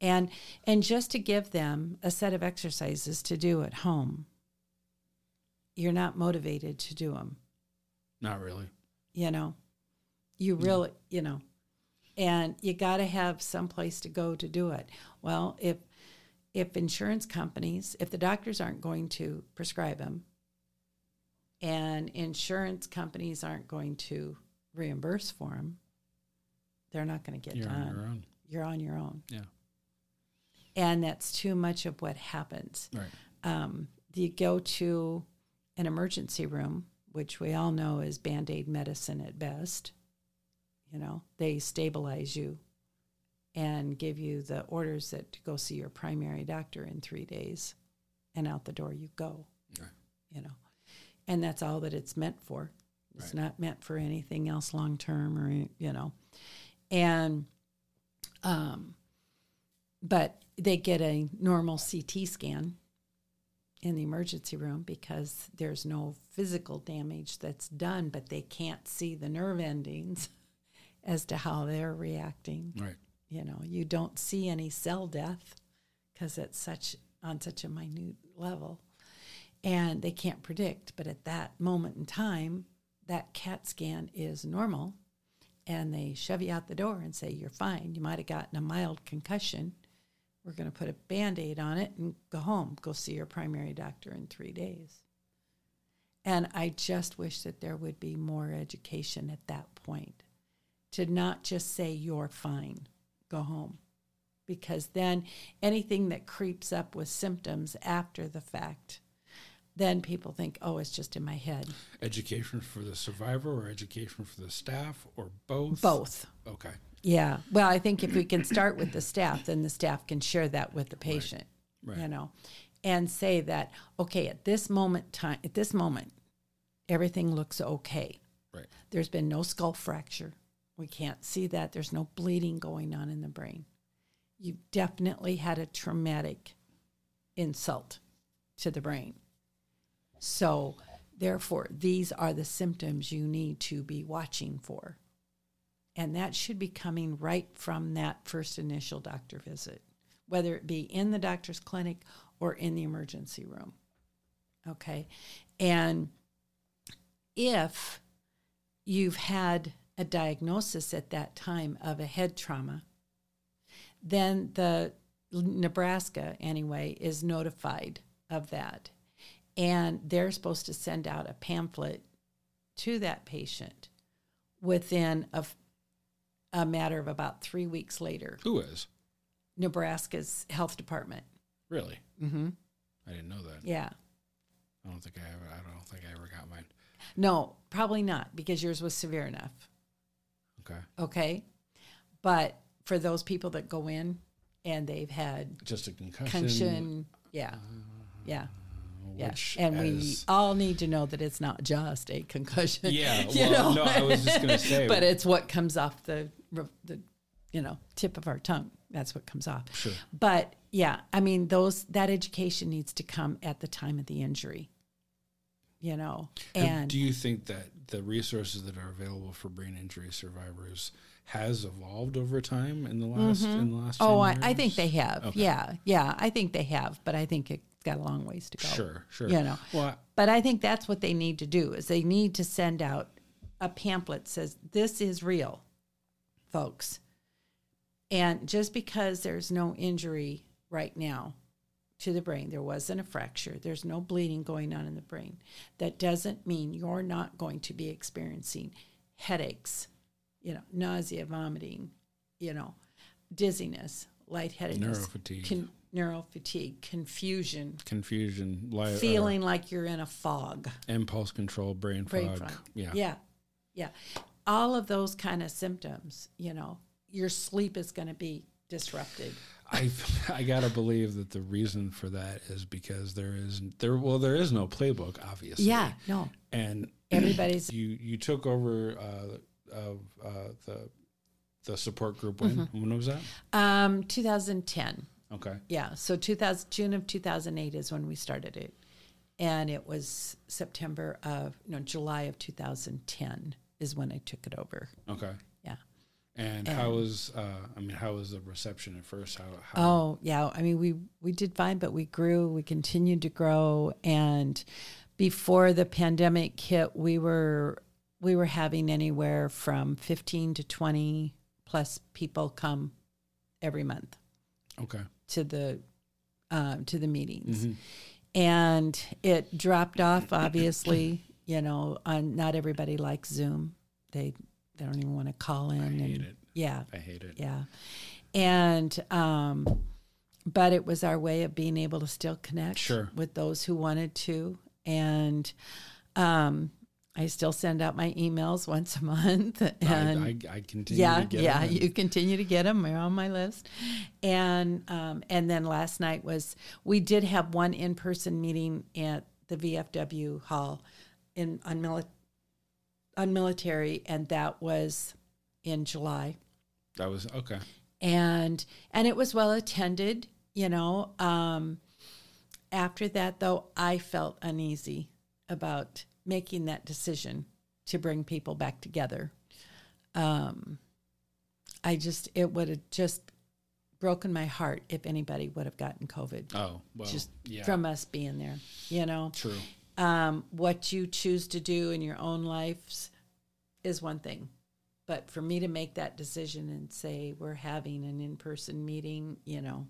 and and just to give them a set of exercises to do at home. You're not motivated to do them Not really. you know? You mm. really you know? And you got to have some place to go to do it. Well if if insurance companies if the doctors aren't going to prescribe them and insurance companies aren't going to reimburse for them they're not going to get You're done on your own. you're on your own Yeah. and that's too much of what happens Right. um, you go to an emergency room, which we all know is band aid medicine at best. You know, they stabilize you and give you the orders that to go see your primary doctor in three days, and out the door you go. Right. You know, and that's all that it's meant for. It's Right. not meant for anything else long term or you know, and um, but they get a normal CT scan in the emergency room because there's no physical damage that's done, but they can't see the nerve endings as to how they're reacting. Right. You know, you don't see any cell death because it's such on such a minute level, and they can't predict. But at that moment in time, that CAT scan is normal, and they shove you out the door and say you're fine. You might have gotten a mild concussion. We're going to put a band aid on it and go home. Go see your primary doctor in three days. And I just wish that there would be more education at that point to not just say you're fine, go home. Because then anything that creeps up with symptoms after the fact, then people think, oh, it's just in my head. Education for the survivor or education for the staff or both? Both. Okay. Yeah. Well, I think if we can start with the staff, then the staff can share that with the patient, Right. you know, and say that, okay, at this moment time, at this moment, everything looks okay. Right. There's been no skull fracture. We can't see that. There's no bleeding going on in the brain. You've definitely had a traumatic insult to the brain. So, therefore, these are the symptoms you need to be watching for. And that should be coming right from that first initial doctor visit, whether it be in the doctor's clinic or in the emergency room. Okay. And if you've had a diagnosis at that time of a head trauma, then the Nebraska, anyway, is notified of that. And they're supposed to send out a pamphlet to that patient within a, a matter of about three weeks later. Who is? Nebraska's health department. Really? Mm-hmm. I didn't know that. Yeah. I don't think I ever. I don't think I ever got mine. No, probably not because yours was severe enough. Okay. Okay. But for those people that go in and they've had Just a concussion. concussion, yeah, yeah, yeah. Which And we all need to know that it's not just a concussion. Yeah, you well, know? no, I was just gonna say- but it's what comes off the the you know tip of our tongue. That's what comes off. Sure. But yeah, I mean those that education needs to come at the time of the injury. You know, And and do you think that the resources that are available for brain injury survivors has evolved over time in the last mm-hmm. in the last? Oh, 10 I, I think they have. Okay. Yeah, yeah, I think they have, but I think it's got a long ways to go. Sure, sure. You know, Well, but I think that's what they need to do is they need to send out a pamphlet that says this is real, folks. And just because there's no injury right now to the brain, there wasn't a fracture, there's no bleeding going on in the brain, that doesn't mean you're not going to be experiencing headaches, you know, nausea, vomiting, you know, dizziness, lightheadedness, Neurofatigue. con- neurofatigue, confusion, confusion, li- uh, feeling like you're in a fog, impulse control, brain, brain fog. fog. Yeah. yeah, yeah. All of those kind of symptoms, you know, your sleep is going to be disrupted. I I gotta believe that the reason for that is because there is there well there is no playbook obviously. Yeah, no, And everybody's you you took over uh, of uh, the the support group when Mm-hmm. when was that? um 2010. Okay. Yeah, so 2000 June of 2008 is when we started it, and it was September of no July of 2010 is when I took it over. Okay. Yeah. And how was uh, I mean how was the reception at first? How, how Oh yeah, I mean we we did fine, but we grew. We continued to grow, and before the pandemic hit, we were we were having anywhere from fifteen to twenty plus people come every month okay. To the um, to the meetings, Mhm. and it dropped off. Obviously, you know, on not everybody likes Zoom. They they don't even want to call in. I and, hate it. Yeah, I hate it. yeah. And um but it was our way of being able to still connect Sure. with those who wanted to and um I still send out my emails once a month and I, I, I continue yeah, to get yeah, them you continue to get them. They're on my list, and um, and then last night was we did have one in person meeting at the VFW hall in on, mili- on military, and that was in July that was okay. and and it was well attended you know um after that though i felt uneasy about making that decision to bring people back together um i just it would have just broken my heart if anybody would have gotten covid Oh well, just yeah, from us being there you know true. um, what you choose to do in your own lives is one thing. But for me to make that decision and say we're having an in person meeting, you know,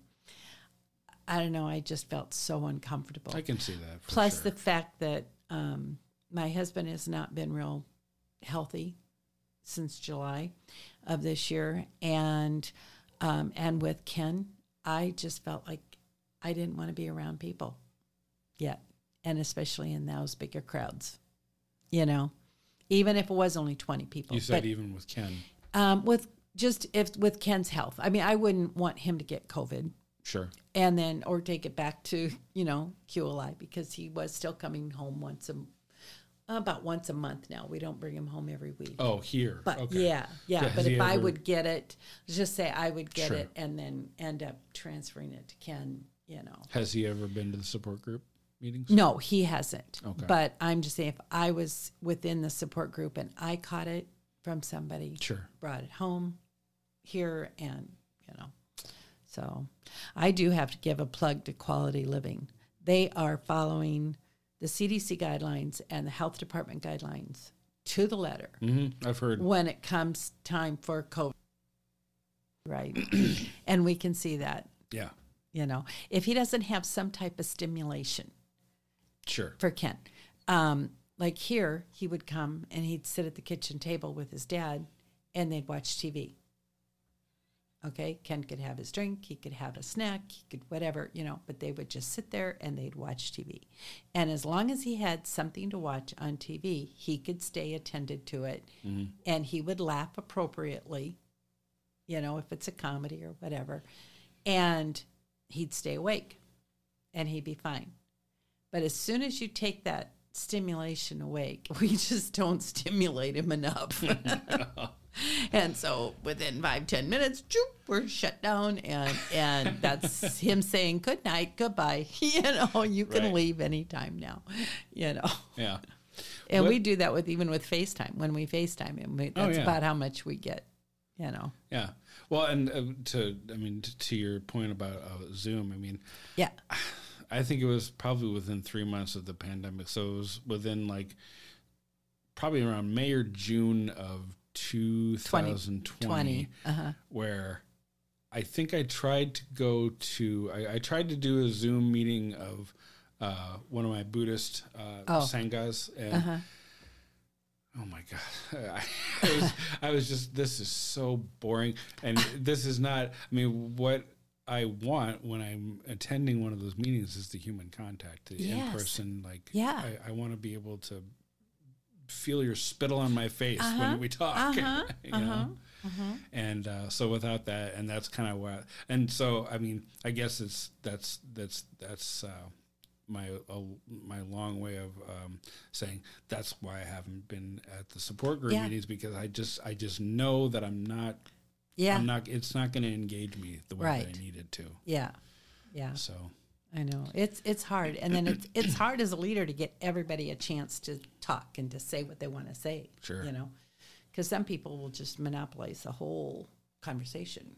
I don't know. I just felt so uncomfortable. I can see that. Plus sure. the fact that um, my husband has not been real healthy since July of this year, and um, and with Ken, I just felt like I didn't want to be around people yet, and especially in those bigger crowds. You know, even if it was only twenty people. you said but, even with Ken, um, with just if with Ken's health, I mean, I wouldn't want him to get COVID sure. and then or take it back to you know QLI because he was still coming home once a about once a month now. We don't bring him home every week. Oh, here. But okay. yeah, yeah. Yeah, but if I would get it, just say I would get Sure. it and then end up transferring it to Ken, you know. Has he ever been to the support group meetings? No, he hasn't. Okay. But I'm just saying, if I was within the support group and I caught it from somebody, Sure. brought it home here, and you know, so I do have to give a plug to Quality Living. They are following the CDC guidelines and the health department guidelines to the letter hmm I've heard. when it comes time for COVID. Right. and we can see that, Yeah. you know, if he doesn't have some type of stimulation Sure. for Ken, um, like here, he would come and he'd sit at the kitchen table with his dad and they'd watch TV. Okay. Ken could have his drink, he could have a snack, he could whatever, you know, but they would just sit there and they'd watch TV. And as long as he had something to watch on TV, he could stay attended to it mm-hmm. and he would laugh appropriately, you know, if it's a comedy or whatever. And he'd stay awake and he'd be fine. But as soon as you take that stimulation away, we just don't stimulate him enough. and so within five, ten minutes, choop, we're shut down and and that's him saying good night, goodbye. You know, you can Right. leave anytime now. You know. Yeah. And What- we do that with even with FaceTime. When we FaceTime him, we, Oh, that's yeah. about how much we get. You know. Yeah. Well, and uh, to I mean t- to your point about uh, Zoom, I mean, Yeah. I think it was probably within three months of the pandemic, so it was within like probably around May or June of 2020, Uh-huh. where I think I tried to go to I, I tried to do a Zoom meeting of uh, one of my Buddhist uh, Oh. sanghas and. Uh-huh. Oh my god! I was, I was just this is so boring, and this is not. I mean, what I want when I'm attending one of those meetings is the human contact, the in person. Like, Yeah. I, I want to be able to feel your spittle on my face Uh-huh. when we talk. Uh-huh. you Uh-huh. know? And uh, so without that, and that's kind of what. And so I mean, I guess it's that's that's that's. Uh, my uh, my long way of um, saying that's why I haven't been at the support group Yeah. meetings because I just I just know that I'm not Yeah. I'm not it's not going to engage me the way that I need it to. yeah. Yeah. So I know it's it's hard, and then it's it's hard as a leader to get everybody a chance to talk and to say what they want to say. Sure. you know, because some people will just monopolize the whole conversation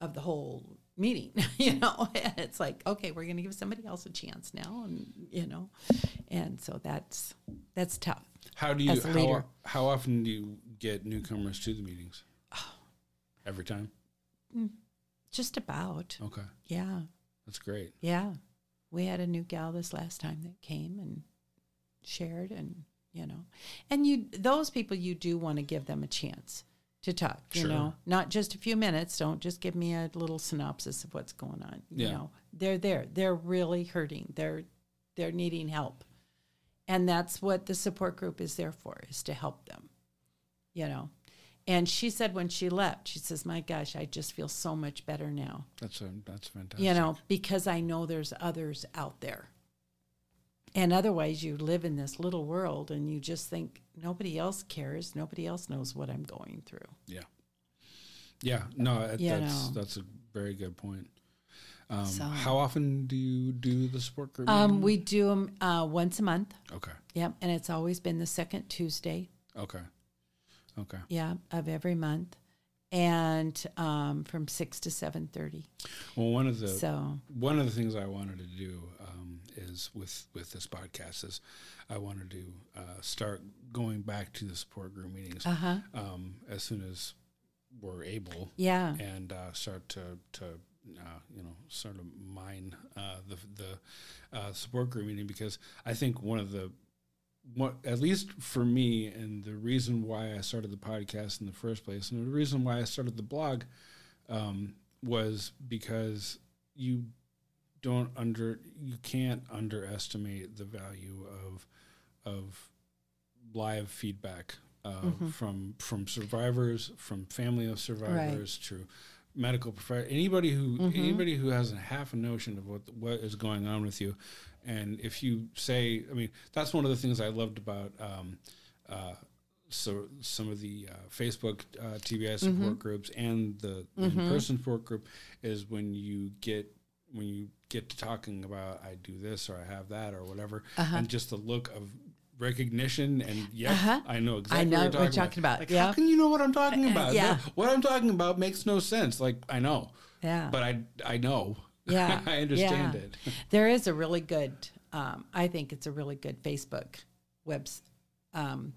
of the whole meeting. You know, and it's like, okay, we're going to give somebody else a chance now, and you know, and so that's that's tough. how do you how, how often do you get newcomers to the meetings? Oh. Every time. Mm, just about, Okay, yeah, that's great. yeah. We had a new gal this last time that came and shared, and you know, and you those people you do want to give them a chance to talk. You Sure. know, not just a few minutes. Don't just give me a little synopsis of what's going on. You Yeah. know, they're there. They're really hurting. They're they're needing help, and that's what the support group is there for: is to help them. You know. And she said when she left, she says, "My gosh, I just feel so much better now." That's a, that's fantastic. you know, because I know there's others out there. And otherwise, you live in this little world and you just think nobody else cares. Nobody else knows what I'm going through. Yeah. Yeah. No, that, that's know. that's a very good point. Um, So- How often do you do the support group? Um, we do them uh, once a month. okay. Yep. And it's always been the second Tuesday. Okay. Okay. Yeah, of every month. And um, from 6 to 7.30. Well, one of the So, one of the things I wanted to do um, is with with this podcast is I wanted to uh, start going back to the support group meetings uh-huh. um, as soon as we're able, Yeah. and uh, start to to uh, you know sort of mine uh, the the uh, support group meeting because I think one of the what at least for me and the reason why I started the podcast in the first place and the reason why I started the blog um, was because you don't under you can't underestimate the value of of live feedback uh, from from survivors, from family of survivors to medical prof- anybody who anybody who has a half a notion of what what is going on with you, and if you say, I mean, that's one of the things I loved about. Um, uh, so some of the uh, Facebook uh, TBI support groups and the in-person support group is when you get when you get to talking about I do this or I have that or whatever, Uh-huh. and just the look of recognition and yeah, Uh-huh. I know exactly I know what you're talking, talking about, Like, yeah. how can you know what I'm talking about? yeah. What I'm talking about makes no sense. Like I know, Yeah. but I I know. Yeah, I understand yeah. it. There is a really good, um, I think it's a really good Facebook webs um,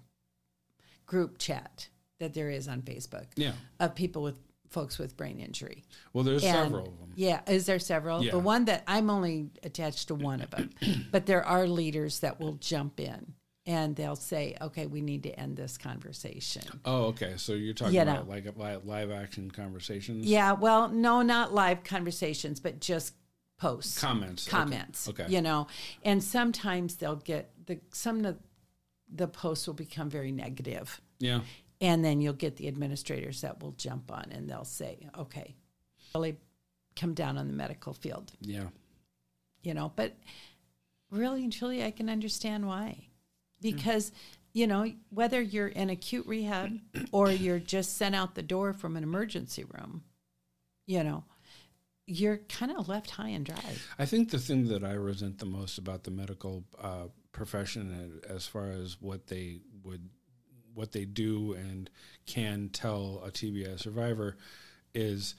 group chat that there is on Facebook Yeah. of people with folks with brain injury. Well, there's And- several of them. Yeah, is there several? Yeah. The one that I'm only attached to one of them, but there are leaders that will jump in and they'll say, "Okay, we need to end this conversation." Oh, okay. So you're talking You about know. like li- live action conversations, Yeah, well, no, not live conversations, but just posts. comments, Okay. comments. Okay. You know, and sometimes they'll get the some of the posts will become very negative, Yeah. and then you'll get the administrators that will jump on and they'll say, "Okay, really come down on the medical field," Yeah. you know. But really and truly, I can understand why, because. You know, whether you're in acute rehab or you're just sent out the door from an emergency room, you know, you're kind of left high and dry. I think the thing that I resent the most about the medical uh, profession, as far as what they would, what they do and can tell a TBI survivor, is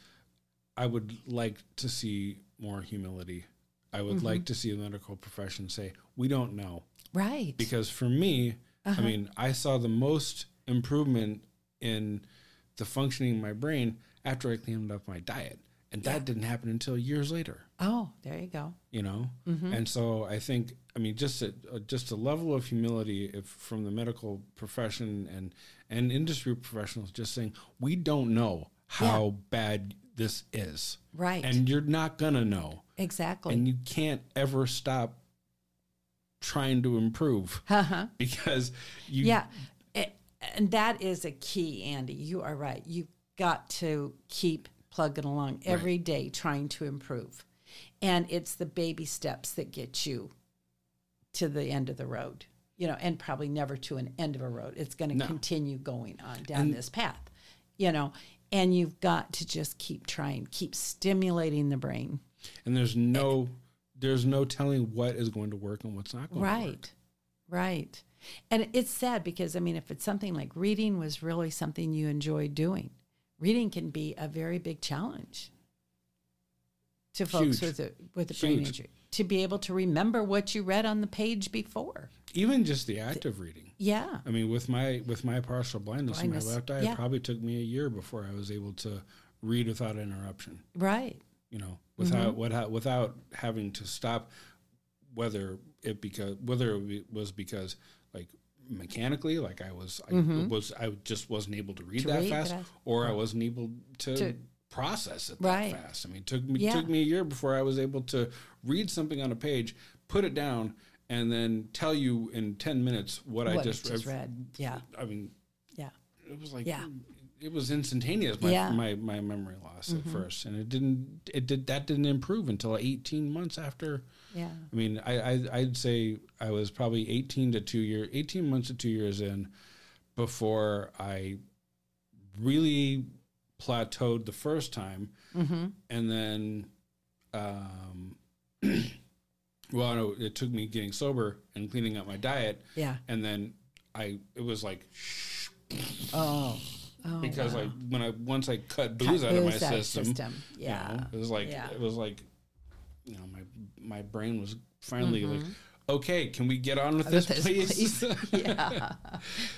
I would like to see more humility. I would like to see a medical profession say, "We don't know," Right. because for me, I mean, I saw the most improvement in the functioning of my brain after I cleaned up my diet, and that didn't happen until years later oh, there you go. you know Mm-hmm. and so i think i mean just a, a- just a level of humility if from the medical profession and and industry professionals just saying we don't know how bad this is Right. and you're not gonna know exactly. and you can't ever stop trying to improve uh-huh. because you Yeah. A- and that is a key, Andy. You are right. You've got to keep plugging along every day trying to improve. And it's the baby steps that get you to the end of the road, you know, and probably never to an end of a road. It's going to No. continue going on down this path, you know, and you've got to just keep trying, keep stimulating the brain. and there's no there's no telling what is going to work and what's not going to work Right. Right. And it's sad because I mean if it's something like reading was really something you enjoy doing. Reading can be a very big challenge to folks Huge. with a with a brain Huge. injury. To be able to remember what you read on the page before. even just the act of reading Yeah. I mean, with my with my partial blindness, in my left eye, yeah. it probably took me a year before I was able to read without interruption. Right. You know, without Mm-hmm. without without having to stop, whether it because whether it was because like mechanically, like I was I was I just wasn't able to read Mm-hmm. To that read fast, that- or I wasn't able to. To- process it Right. that fast. I mean, it took me Yeah. took me a year before I was able to read something on a page, put it down, and then tell you in ten minutes what, I just, just read. read. Yeah. I mean, Yeah. it was like Yeah. It was instantaneous my, Yeah. Mm-hmm. my my memory loss at first and it didn't it did that didn't improve until 18 months after Yeah. i mean i, I i'd say i was probably 18 to 2 year 18 months to 2 years in before i really plateaued the first time Mm-hmm. and then um well no, it took me getting sober and cleaning up my diet Yeah. and then i it was like Oh. Oh. because wow. like when I once I cut Cut booze out of my booze out of system, system. you Yeah. know, it was like Yeah. it was like you know my my brain was finally like Mm-hmm. okay, can we get on with this, With please? please. yeah.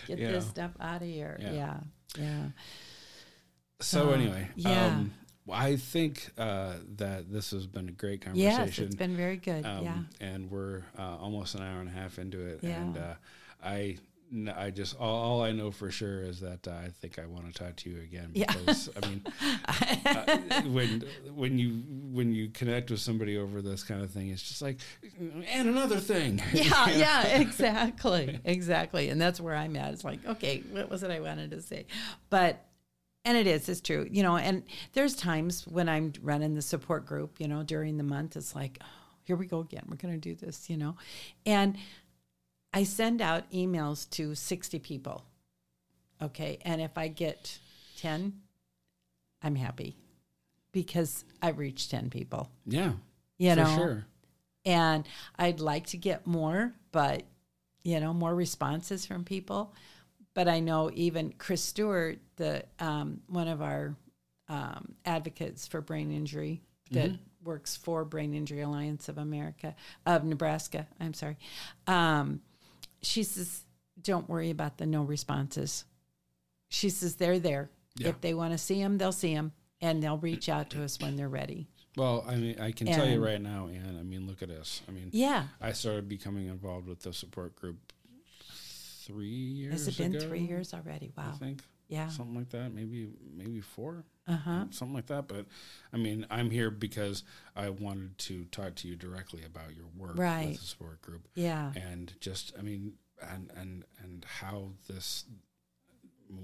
Get Yeah. this stuff out of here. Yeah. Yeah. Yeah. so Uh, anyway, yeah. um, I think uh, that this has been a great conversation. Yes, it's been very good. um, yeah. and we're uh, almost an hour and a half into it, and uh, I. n- I just all, all I know for sure is that uh, I think I want to talk to you again Yeah. because I mean uh, when when you when you connect with somebody over this kind of thing, it's just like and another thing. yeah, yeah, exactly, exactly, and that's where I'm at. It's like, okay, what was it I wanted to say? But, and it is, it's true, you know. And there's times when I'm running the support group, you know, during the month, it's like, oh, here we go again. We're going to do this, you know, and I send out emails to 60 people, okay, and if I get 10, I'm happy because I reached 10 people yeah, You For know, sure. and I'd like to get more, but you know, more responses from people. But I know even Chris Stewart, the um, one of our um, advocates for brain injury that works for Brain Injury Alliance of America of Nebraska. I'm sorry. Um, she says, "Don't worry about the no responses." She says they're there. Yeah. If they want to see them, they'll see them, and they'll reach out to us when they're ready. Well, I mean, I can tell you right now, Ann. I mean, look at us. I mean, Yeah. I started becoming involved with the support group three years. Has it been ago, three years already? Wow. I think Yeah. something like that. Maybe maybe four. Uh huh. something like that. But I mean, I'm here because I wanted to talk to you directly about your work Right. with the support group Yeah. and just, I mean, and and and how this,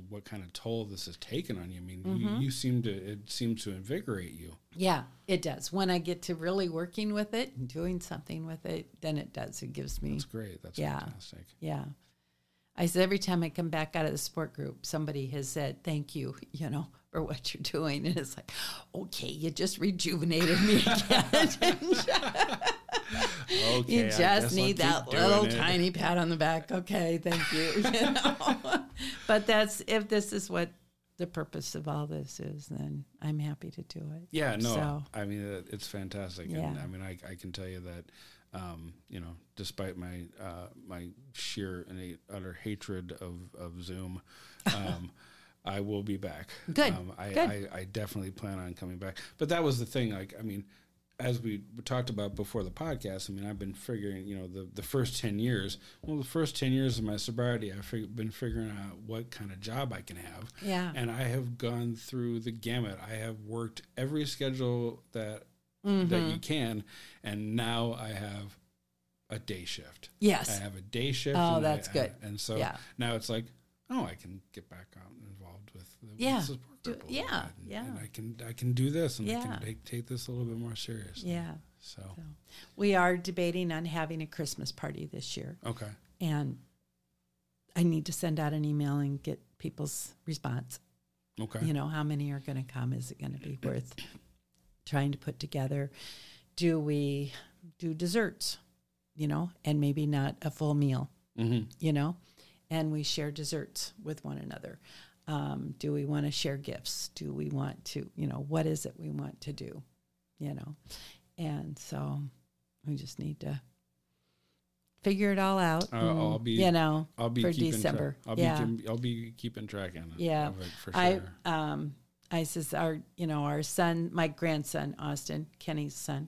what kind of toll this has taken on you. I mean, Mm-hmm. you, you seem to it seems to invigorate you. Yeah, it does. When I get to really working with it and doing something with it, then it does. It gives me, That's great. That's Yeah. fantastic. yeah. I said every time I come back out of the sport group, somebody has said thank you, you know, for what you're doing, and it's like, okay, you just rejuvenated me again. Okay, you just need that little it. tiny pat on the back. Okay, thank you. you know? but that's if this is what the purpose of all this is, then I'm happy to do it. Yeah, no, So- I mean it's fantastic, and I mean I, I can tell you that, um, you know, despite my uh, my sheer and utter hatred of of Zoom, um, I will be back. Good, Um, I, good. I I definitely plan on coming back. But that was the thing. Like, I mean, as we talked about before the podcast, I mean, I've been figuring, you know, the, the first 10 years, well, the first 10 years of my sobriety, I've fig- been figuring out what kind of job I can have. Yeah. And I have gone through the gamut. I have worked every schedule that that Mm-hmm. you can, and now I have a day shift. Yes. I have a day shift. Oh, and I- that's good. And so Yeah. now it's like, oh, I can get back out and involved with the Yeah. support group yeah, and, yeah. and I can I can do this, and I can take, take this a little bit more seriously. Yeah. So So we are debating on having a Christmas party this year, okay, and I need to send out an email and get people's response. okay, You know, how many are going to come? Is it going to be worth trying to put together? Do we do desserts? You know, and maybe not a full meal. mm-hmm. You know, and we share desserts with one another. Um, do we want to share gifts? Do we want to, you know, what is it we want to do? You know, and so we just need to figure it all out. Uh, I'll be- you know, I'll be for keeping December. Track. I'll yeah. be I'll be keeping track on it. Yeah. for sure. I um I says our you know our son my grandson Austin Kenny's son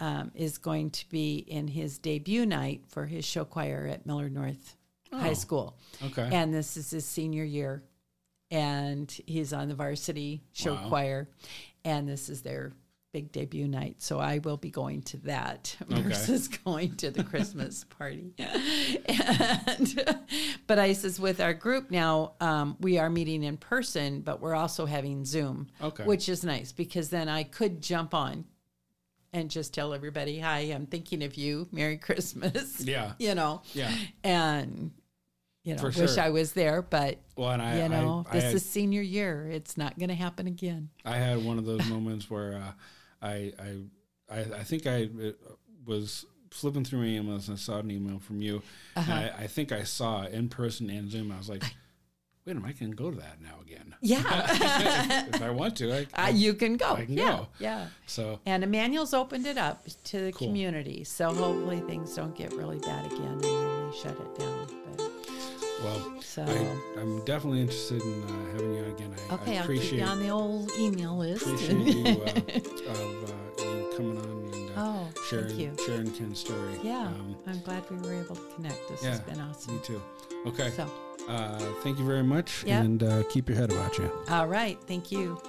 um, is going to be in his debut night for his show choir at Millard North High Oh. School okay, and this is his senior year and he's on the varsity show Wow. choir and this is their big debut night so i will be going to that Okay. versus going to the christmas party and but i says with our group now um, we are meeting in person but we're also having zoom Okay. which is nice because then i could jump on and just tell everybody hi i'm thinking of you merry christmas yeah, you know yeah. and you know, For wish sure. I was there, but Well, and I you know, I, this I had, is senior year. It's not going to happen again. I had one of those moments where uh, I, I I I think I uh, was flipping through my emails and I saw an email from you, Uh-huh. and I, I think I saw in person and Zoom. I was like, wait a minute, I can go to that now again. Yeah, if I want to, I, uh, you can go. I can yeah, go. yeah. so And Immanuel's opened it up to the Cool. community, so hopefully things don't get really bad again, and then they shut it down. Well. so I, I'm definitely interested in uh, having you on again. I, okay, I I'll keep appreciate you on the old email list. appreciate you uh, of uh, you coming on and uh, oh, sharing thank you. sharing Ken's story. Yeah, Um, I'm glad we were able to connect. This has been awesome. me too. Okay. So, Uh, thank you very much, Yep. and uh, keep your head about you. all right, thank you.